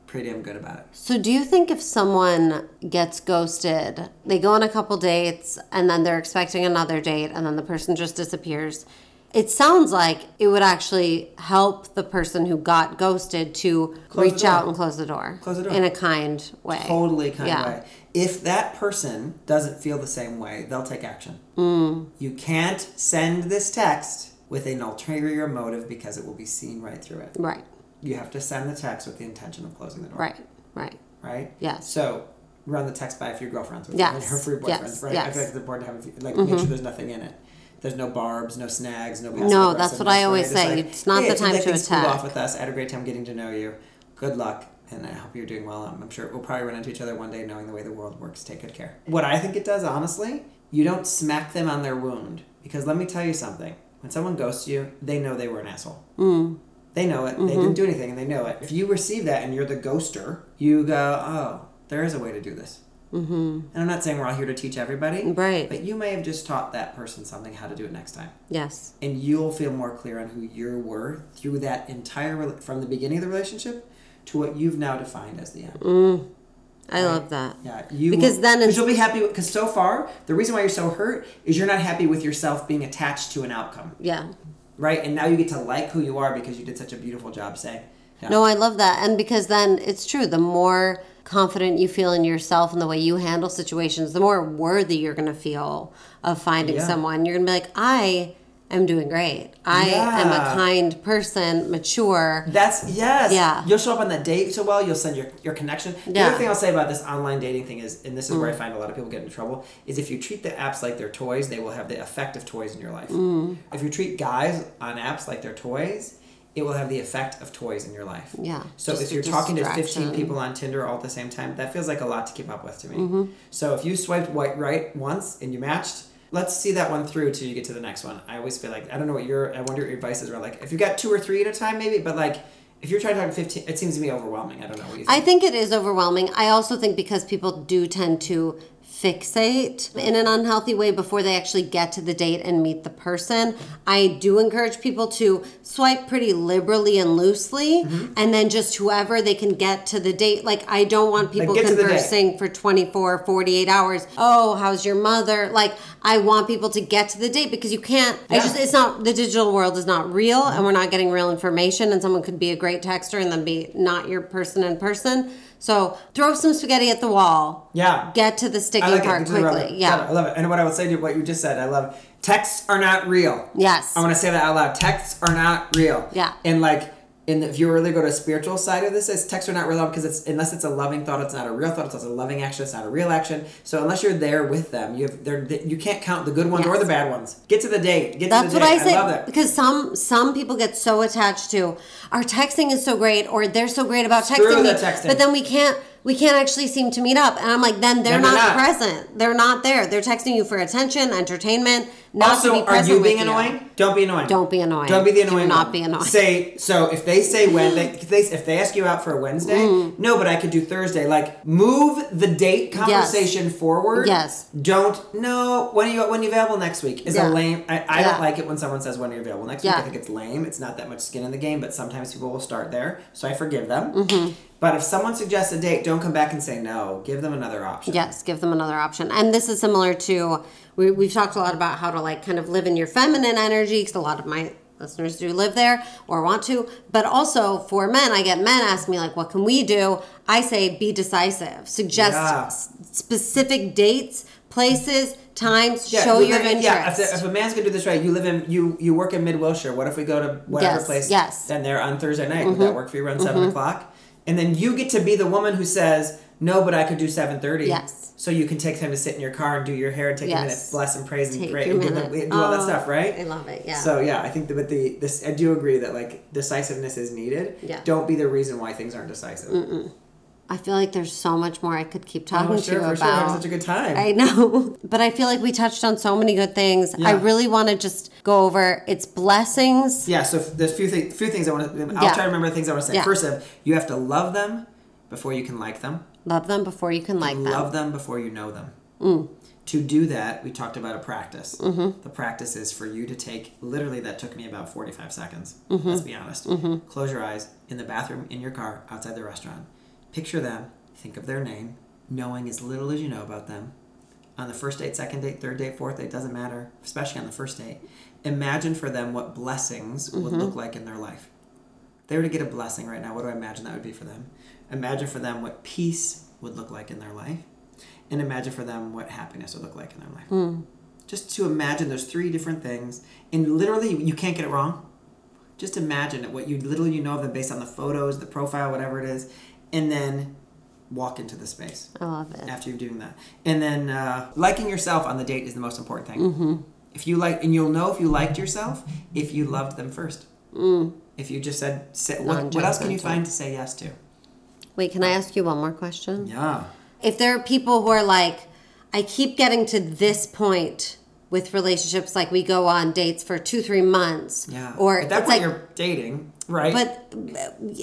pretty damn good about it. So, do you think if someone gets ghosted, they go on a couple dates and then they're expecting another date and then the person just disappears? It sounds like it would actually help the person who got ghosted to Close reach out and close the door. Close the door. In a kind way. totally kind Yeah. way. If that person doesn't feel the same way, they'll take action. Mm. You can't send this text with an ulterior motive because it will be seen right through it. Right, You have to send the text with the intention of closing the door. right, right. Right? Yes. So run the text by if your girlfriend's with Yes. her free boyfriends, Yes. right? I Yes. Mm-hmm. feel like it's important to have a few, like make sure there's nothing in it. There's no barbs, no snags, no. No, that's what I always say. Just It's not hey, the time like to attack. off with us. I had a great time getting to know you. Good luck, and I hope you're doing well. I'm, I'm sure we'll probably run into each other one day, knowing the way the world works. Take good care. What I think it does, honestly, you don't smack them on their wound because let me tell you something. When someone ghosts you, they know they were an asshole. Mm. They know it. They Mm-hmm. didn't do anything, and they know it. If you receive that and you're the ghoster, you go, "Oh, there is a way to do this." Mm-hmm. And I'm not saying we're all here to teach everybody, Right. But you may have just taught that person something how to do it next time, Yes. and you'll feel more clear on who you were through that entire from the beginning of the relationship to what you've now defined as the end. I love that. Yeah, you Because will- then Because you'll be happy because so far the reason why you're so hurt is you're not happy with yourself being attached to an outcome, Yeah. right? And now you get to like who you are because you did such a beautiful job saying, yeah. No, I love that. And because then it's true, the more confident you feel in yourself and the way you handle situations, the more worthy you're going to feel of finding Yeah. someone. You're going to be like, I am doing great. I am a kind person, mature. That's yes. Yeah. You'll show up on that date so well. You'll send your your connection. The Yeah. Mm. other thing I'll say about this online dating thing is, and this is where I find a lot of people get in trouble, is if you treat the apps like they're toys, they will have the effect of toys in your life. Mm. If you treat guys on apps like they're toys, it will have the effect of toys in your life. Yeah, So if you're talking to 15 people on Tinder all at the same time, that feels like a lot to keep up with to me. Mm-hmm. So if you swiped white right once and you matched, let's see that one through till you get to the next one. I always feel like I don't know what your I wonder what your advice is around like if you got two or three at a time maybe, but like if you're trying to talk 15, it seems to me overwhelming. I don't know what you think. I think it is overwhelming. I also think because people do tend to fixate in an unhealthy way before they actually get to the date and meet the person. I do encourage people to swipe pretty liberally and loosely Mm-hmm. and then just whoever they can get to the date. Like I don't want people get to the date. conversing for 24, 48 hours. Oh, how's your mother? Like I want people to get to the date because you can't Yeah. just it's not the digital world is not real and we're not getting real information and someone could be a great texter and then be not your person in person. So throw some spaghetti at the wall. yeah. Get to the sticky like part Get to the quickly. Love. Yeah. I love it. And what I would say to what you just said, I love texts are not real. Yes. I want to say that out loud. Texts are not real. Yeah. And like, in the, if you really go to a spiritual side of this, it's texts are not real because it's unless it's a loving thought, it's not a real thought. It's a loving action. It's not a real action. So unless you're there with them, you have they're, you can't count the good ones or the bad ones. Get to the date. Get That's to the what date. I say because some some people get so attached to our texting is so great or they're so great about texting me, texting. but then we can't we can't actually seem to meet up. And I'm like, then they're Then they're not, not. present. They're not there. They're texting you for attention, entertainment, not also, to be are you being with you. annoying? Don't be annoying. Don't be annoying. Don't be the Do annoying. not one. be annoying. Say so if they say when they if they if they ask you out for a Wednesday, Mm. no, but I could do Thursday. Like move the date conversation forward. Yes. Don't no. When are you when are you available next week? Is Yeah. a lame. I, I Yeah. don't like it when someone says when are you available next week. I think it's lame. It's not that much skin in the game. But sometimes people will start there, so I forgive them. Mm-hmm. But if someone suggests a date, don't come back and say no. Give them another option. Yes, give them another option. And this is similar to we, we've talked a lot about how to like kind of live in your feminine energy because a lot of my listeners do live there or want to. But also for men, I get men ask me like, "What can we do?" I say, "Be decisive. Suggest Yeah. s- specific dates, places, times. Yeah, show we your in- interest." Yeah, if, the- if a man's gonna do this right, you live in you you work in Mid Wilshire. What if we go to whatever Yes, place? yes. Mm-hmm. Then there on Thursday night. Would that work for you around 7 o'clock? And then you get to be the woman who says no, but I could do seven thirty. Yes. So you can take time to sit in your car and do your hair and take a Yes. minute, bless and praise and Take pray and do, the, do all that Oh, stuff, right? I love it. Yeah. So yeah, I think that with the this I do agree that like decisiveness is needed. Yeah. Don't be the reason why things aren't decisive. I feel like there's so much more I could keep oh, talking Oh, to sure, you for about. sure. Having such a good time. I know, but I feel like we touched on so many good things. Yeah. I really want to just go over its blessings. Yeah, so there's a few, th- few things I want to. I'll Yeah. try to remember the things I want to say. Yeah. First, of you have to love them before you can like them. Love them before you can like them. Mm. love them before you know them. To do that, we talked about a practice. Mm-hmm. The practice is for you to take. Literally, that took me about forty-five seconds. Mm-hmm. Let's be honest. Close your eyes in the bathroom, in your car, outside the restaurant. Picture them. Think of their name, knowing as little as you know about them. On the first date, second date, third date, fourth date, doesn't matter, especially on the first date. Imagine for them what blessings would Mm-hmm. look like in their life. If they were to get a blessing right now, what do I imagine that would be for them? Imagine for them what peace would look like in their life. And imagine for them what happiness would look like in their life. Hmm. Just to imagine those three different things. And literally, you can't get it wrong. Just imagine it, what you literally you know of them based on the photos, the profile, whatever it is. And then walk into the space I love it. after you're doing that. And then uh, liking yourself on the date is the most important thing. Mm-hmm. If you like, and you'll know if you liked yourself if you loved them first. Mm. If you just said, what, what else can you find to say yes to? Wait, can I ask you one more question? Yeah. If there are people who are like, I keep getting to this point with relationships, like we go on dates for two, three months, Yeah. or at that point, like, you're dating, right? but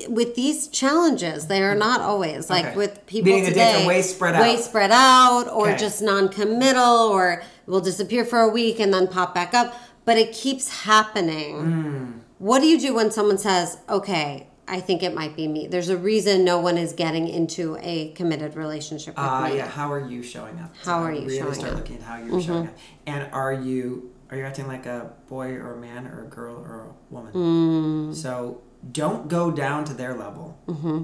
with these challenges, they are not always like Okay. with people Meaning the today. dates are way spread out. way spread out, or Okay. just non-committal, or will disappear for a week and then pop back up. But it keeps happening. Hmm. What do you do when someone says, "Okay, I think it might be me"? There's a reason no one is getting into a committed relationship with Uh, me. yeah. How are you showing up? How are I you really showing start up? Mm-hmm. looking at how you're showing up. And are you are you acting like a boy or a man or a girl or a woman? Mm. So don't go down to their level. Mm-hmm.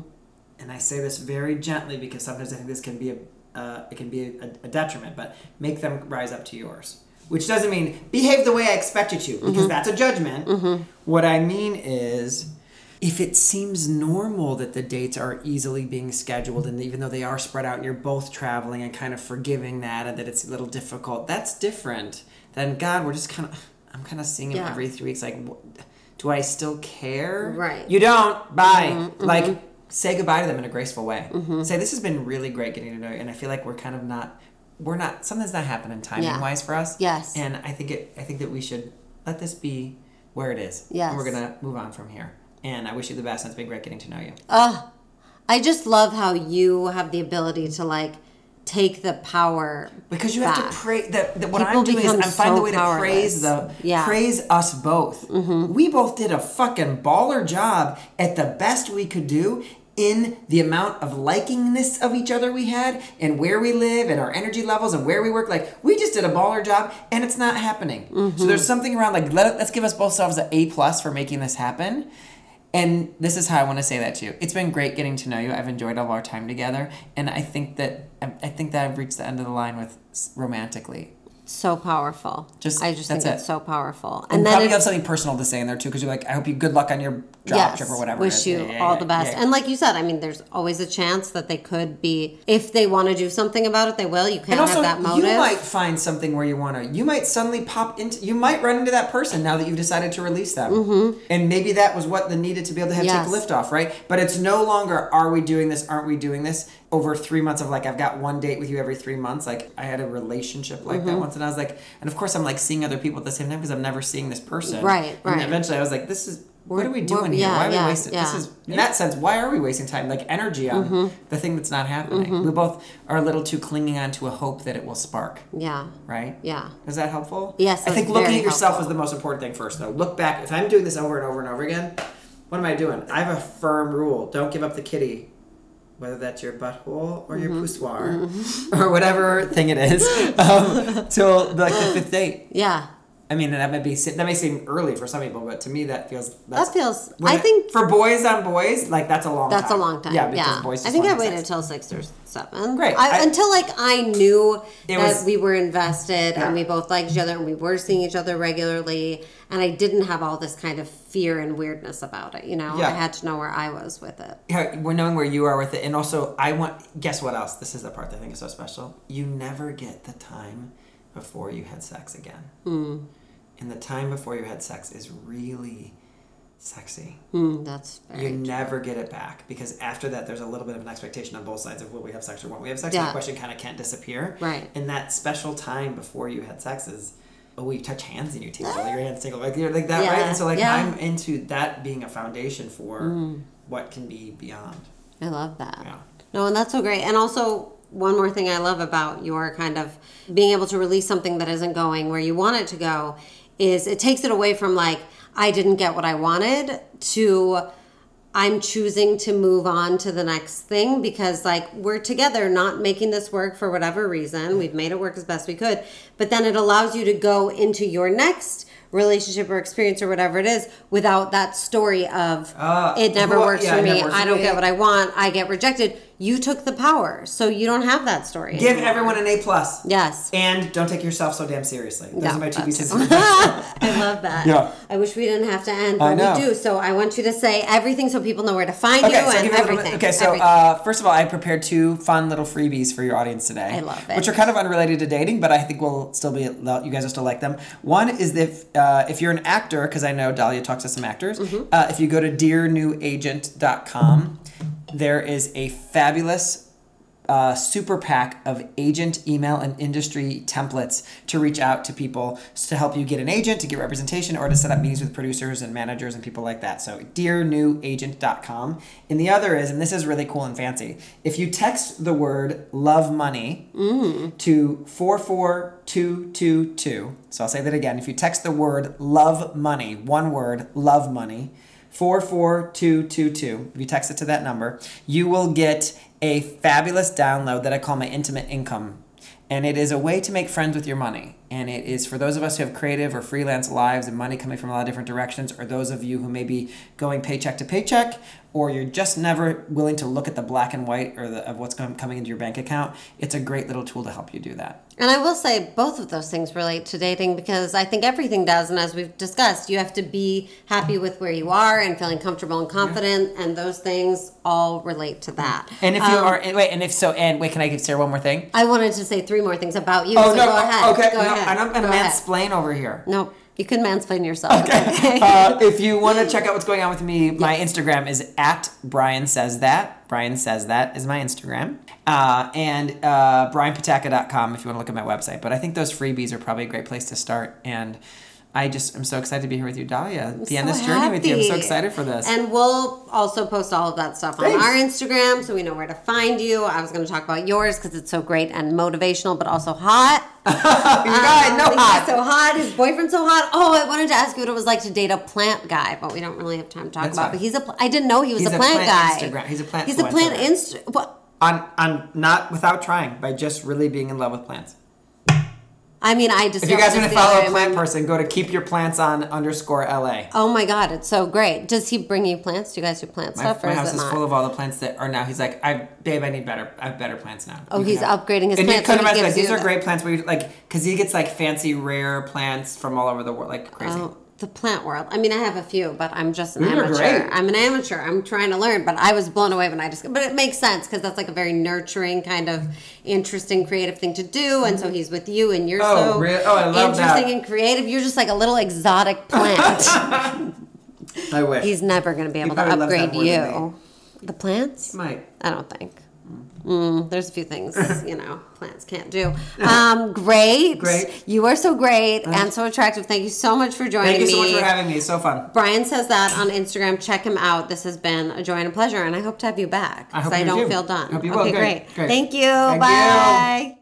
And I say this very gently because sometimes I think this can be a uh, it can be a, a detriment. But make them rise up to yours. which doesn't mean behave the way I expect you to, because Mm-hmm. that's a judgment. What I mean is, if it seems normal that the dates are easily being scheduled, and even though they are spread out and you're both traveling and kind of forgiving that and that it's a little difficult, that's different than God, we're just kind of, I'm kind of seeing him Yeah. every three weeks. Like, do I still care? Right. Mm-hmm, You don't. Bye. Like, say goodbye to them in a graceful way. Say, this has been really great getting to know you, and I feel like we're kind of not, we're not, something's not happening timing Yeah. wise for us. Yes. And I think it, I think that we should let this be where it is. Yes. And we're gonna move on from here. And I wish you the best. and It's been great getting to know you. Ugh. I just love how you have the ability to like take the power Because you have back. to praise that, that what People I'm doing is I'm finding so a way to praise the. Yeah. Mm-hmm. praise us both. We both did a fucking baller job at the best we could do in the amount of likingness of each other we had and where we live and our energy levels and where we work. Like we just did a baller job and it's not happening. Mm-hmm. So there's something around like let, let's give us both selves an A plus for making this happen. And this is how I want to say that to you. It's been great getting to know you. I've enjoyed all our time together, and I think that I I think that I've reached the end of the line with romantically. so powerful. Just- I just think it. it's so powerful. And, And, then probably have something personal to say in there too, because you're like, I hope you good luck on your job yes, trip or whatever. wish is. you Yeah, all yeah, the best. yeah. And like you said, I mean, there's always a chance that they could be if they want to do something about it, they will. You can't and also, have that motive. you might find something where you want to. You might suddenly pop into. You might run into that person now that you've decided to release them. And maybe that was what the needed to be able to have Mm-hmm. Yes. take lift off, right? But it's no longer are we doing this? Aren't we doing this? Over three months of like I've got one date with you every three months. Like I had a relationship like Mm-hmm. that once, and I was like, and of course I'm like seeing other people at the same time because I'm never seeing this person. Right, And right. eventually I was like, this is. What are we doing here? yeah, why are we yeah, wasting? This is in that sense. Why are we wasting time? Like energy on Mm-hmm. the thing that's not happening. We both are a little too clinging on to a hope that it will spark yeah. right? Yeah. Is that helpful? Yes, I think looking at yourself helpful. is the most important thing first, though. Look back. If I'm doing this over and over and over again, what am I doing? I have a firm rule: don't give up the kitty, whether that's your butthole or your Mm-hmm. poussoir or whatever thing it is, um, till like the fifth date. Yeah. I mean, that may be that may seem early for some people, but to me that feels that's, That feels I it- think for boys on boys, like that's a long. Time. That's time. a long time. Yeah, Yeah, because boys. I think I waited until six or seven. Great. I, I- until like I knew that was- we were invested Yeah. and we both liked each other and we were seeing each other regularly, and I didn't have all this kind of fear and weirdness about it. You know, Yeah. I had to know where I was with it. Yeah, we're knowing where you are with it, and also I want. Guess what else? This is the part that I think is so special. You never get the time before you had sex again, Hmm. and the time before you had sex is really sexy. Mm, that's very. You never get it back because after that, there's a little bit of an expectation on both sides of will we have sex or won't we have sex. And Yeah. that question kind of can't disappear. Right. And that special time before you had sex is. Oh, we touch hands and you tingle, your hands tingle, like you're like that, right? And so, like, yeah. I'm into that being a foundation for what can be beyond. I love that. Yeah. No, and that's so great. And also, one more thing I love about your kind of being able to release something that isn't going where you want it to go is it takes it away from like, I didn't get what I wanted to I'm choosing to move on to the next thing because like we're together not making this work for whatever reason. We've made it work as best we could. But then it allows you to go into your next relationship or experience or whatever it is without that story of Uh, it never well, works yeah, for me. works I don't me. get what I want. I get rejected. You took the power. So you don't have that story. Give anymore. everyone an A plus. Yes. And don't take yourself so damn seriously. Those No, are my two that's- pieces of advice. I love that. Yeah. I wish we didn't have to end, I but know. we do. So I want you to say everything so people know where to find Okay, you so and give me little everything. okay, so Everything. uh, first of all, I prepared two fun little freebies for your audience today. I love it. Which are kind of unrelated to dating, but I think will still be you guys will still like them. One is if uh, if you're an actor, because I know Dahlia talks to some actors. Mm-hmm. Uh, if you go to dearnewagent.com, there is a fabulous uh, super pack of agent email and industry templates to reach out to people to help you get an agent, to get representation, or to set up meetings with producers and managers and people like that. So, dearnewagent.com. And the other is, and this is really cool and fancy, if you text the word love money to 44222, so I'll say that again. If you text the word love money, one word, love money, 44222. If you text it to that number, you will get a fabulous download that I call my intimate income. And it is a way to make friends with your money. And it is for those of us who have creative or freelance lives and money coming from a lot of different directions, or those of you who may be going paycheck to paycheck, or you're just never willing to look at the black and white or the, of what's com- coming into your bank account. It's a great little tool to help you do that. And I will say both of those things relate to dating because I think everything does. And as we've discussed, you have to be happy with where you are and feeling comfortable and confident. And those things all relate to that. And if you um, are, and wait, and if so, and wait, can I give Sarah one more thing? I wanted to say three more things about you. Oh so no! go ahead. Okay, Go no, ahead. and I'm gonna Go ahead. mansplain over here. No, you can mansplain yourself. Okay. uh, if you want to check out what's going on with me, my Instagram is at Brian Says That. Brian Says That is my Instagram. Uh, and uh, brianpatacca.com if you want to look at my website. But I think those freebies are probably a great place to start. And I just am so excited to be here with you, Dahlia. The end so this journey with you. I'm so excited for this. And we'll also post all of that stuff on our Instagram so we know where to find you. I was going to talk about yours because it's so great and motivational, but also hot. you guys know He's hot. so hot. His boyfriend's so hot. Oh, I wanted to ask you what it was like to date a plant guy, but we don't really have time to talk That's about. fine. But he's a. pl- I didn't know he was a a plant, plant guy. Instagram- he's a plant He's a plant influencer. inst. What? on, on not without trying, by just really being in love with plants. I mean, I just. If you guys want to follow a plant person, go to keep your plants on underscore LA. Oh my god, it's so great. Does he bring you plants? Do you guys do plant My, stuff, my house is full of all the plants that are now. He's like, I babe, I need better. I have better plants now. Oh, You he's upgrading his and plants, so like, these are great plants where you like, because he gets like fancy rare plants from all over the world, like crazy. Oh, the plant world. I mean, I have a few, but I'm just an These amateur. I'm an amateur. I'm trying to learn, but I was blown away when I just. But it makes sense because that's like a very nurturing, kind of interesting, creative thing to do. And so mm-hmm. he's with you, and you're Oh, so really? Oh, I love interesting that. and creative. You're just like a little exotic plant. I wish. he's never going to be able to probably loves that upgrade you. The plants? might. I don't think. Mm, there's a few things you know plants can't do. Um, great, Great. You are so great and so attractive. Thank you so much for joining me. Thank you me. so much for having me. It's so fun. Brian says that on Instagram. Check him out. This has been a joy and a pleasure, and I hope to have you back. I hope you don't do. feel done. Hope you okay, will. Great. great. Great. Thank you. Thank you. Bye.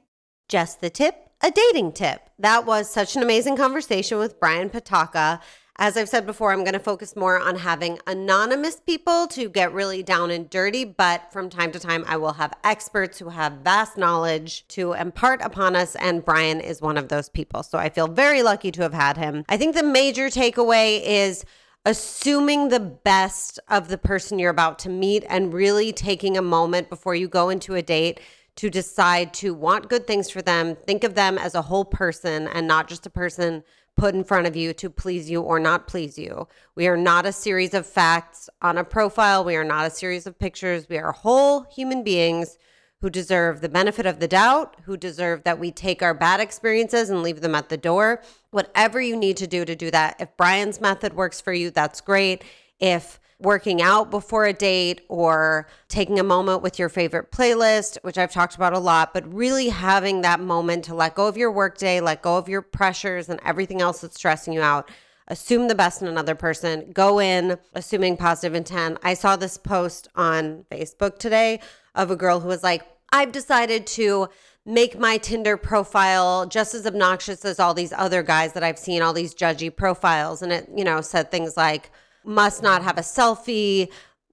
Just the tip, a dating tip. That was such an amazing conversation with Brian Patacca. As I've said before, I'm going to focus more on having anonymous people to get really down and dirty, but from time to time, I will have experts who have vast knowledge to impart upon us, and Brian is one of those people. So I feel very lucky to have had him. I think the major takeaway is assuming the best of the person you're about to meet and really taking a moment before you go into a date to decide to want good things for them, think of them as a whole person and not just a person put in front of you to please you or not please you. We are not a series of facts on a profile, we are not a series of pictures. We are whole human beings who deserve the benefit of the doubt, who deserve that we take our bad experiences and leave them at the door. Whatever you need to do to do that. If Brian's method works for you, that's great. If working out before a date or taking a moment with your favorite playlist, which I've talked about a lot, but really having that moment to let go of your workday, let go of your pressures and everything else that's stressing you out. Assume the best in another person. Go in assuming positive intent. I saw this post on Facebook today of a girl who was like, I've decided to make my Tinder profile just as obnoxious as all these other guys that I've seen, all these judgy profiles. And it, you know, said things like, must not have a selfie,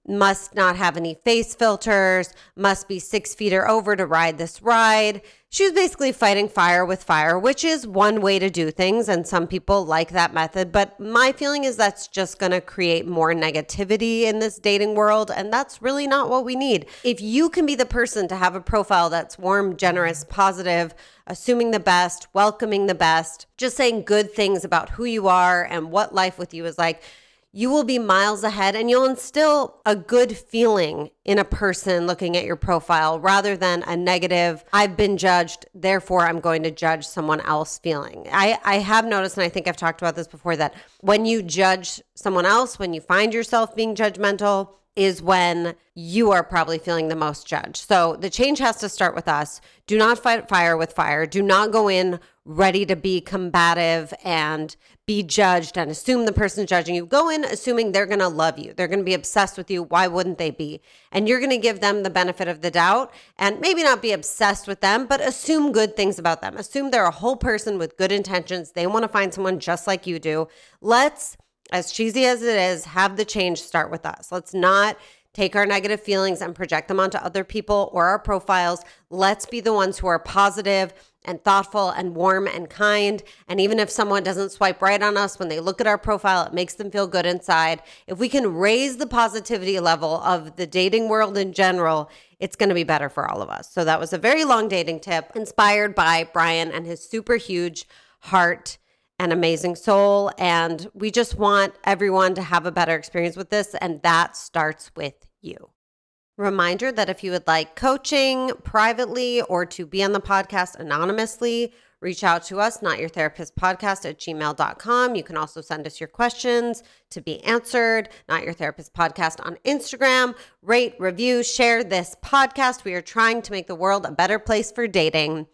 must not have any face filters, must be six feet or over to ride this ride. She was basically fighting fire with fire, which is one way to do things. And some people like that method. But my feeling is that's just going to create more negativity in this dating world. And that's really not what we need. If you can be the person to have a profile that's warm, generous, positive, assuming the best, welcoming the best, just saying good things about who you are and what life with you is like you will be miles ahead and you'll instill a good feeling in a person looking at your profile rather than a negative, I've been judged, therefore I'm going to judge someone else feeling. I, I have noticed, and I think I've talked about this before, that when you judge someone else, when you find yourself being judgmental, is when you are probably feeling the most judged. So the change has to start with us. Do not fight fire with fire. Do not go in ready to be combative and be judged and assume the person judging you. Go in assuming they're going to love you. They're going to be obsessed with you. Why wouldn't they be? And you're going to give them the benefit of the doubt and maybe not be obsessed with them, but assume good things about them. Assume they're a whole person with good intentions. They want to find someone just like you do. Let's as cheesy as it is, have the change start with us. Let's not take our negative feelings and project them onto other people or our profiles. Let's be the ones who are positive and thoughtful and warm and kind. And even if someone doesn't swipe right on us when they look at our profile, it makes them feel good inside. If we can raise the positivity level of the dating world in general, it's going to be better for all of us. So that was a very long dating tip inspired by Brian and his super huge heart and amazing soul. And we just want everyone to have a better experience with this. And that starts with you. Reminder that if you would like coaching privately or to be on the podcast anonymously, reach out to us, not your therapist podcast at gmail.com. You can also send us your questions to be answered, not your therapist podcast on Instagram. Rate, review, share this podcast. We are trying to make the world a better place for dating.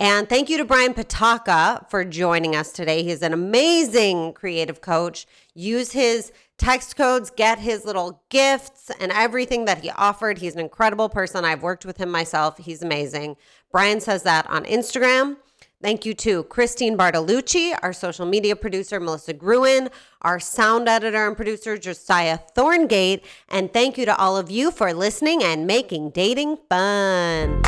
And thank you to Brian Patacca for joining us today. He's an amazing creative coach. Use his text codes, get his little gifts and everything that he offered. He's an incredible person. I've worked with him myself. He's amazing. Brian says that on Instagram. Thank you to Christine Bartolucci, our social media producer, Melissa Gruen, our sound editor and producer, Josiah Thorngate. And thank you to all of you for listening and making dating fun.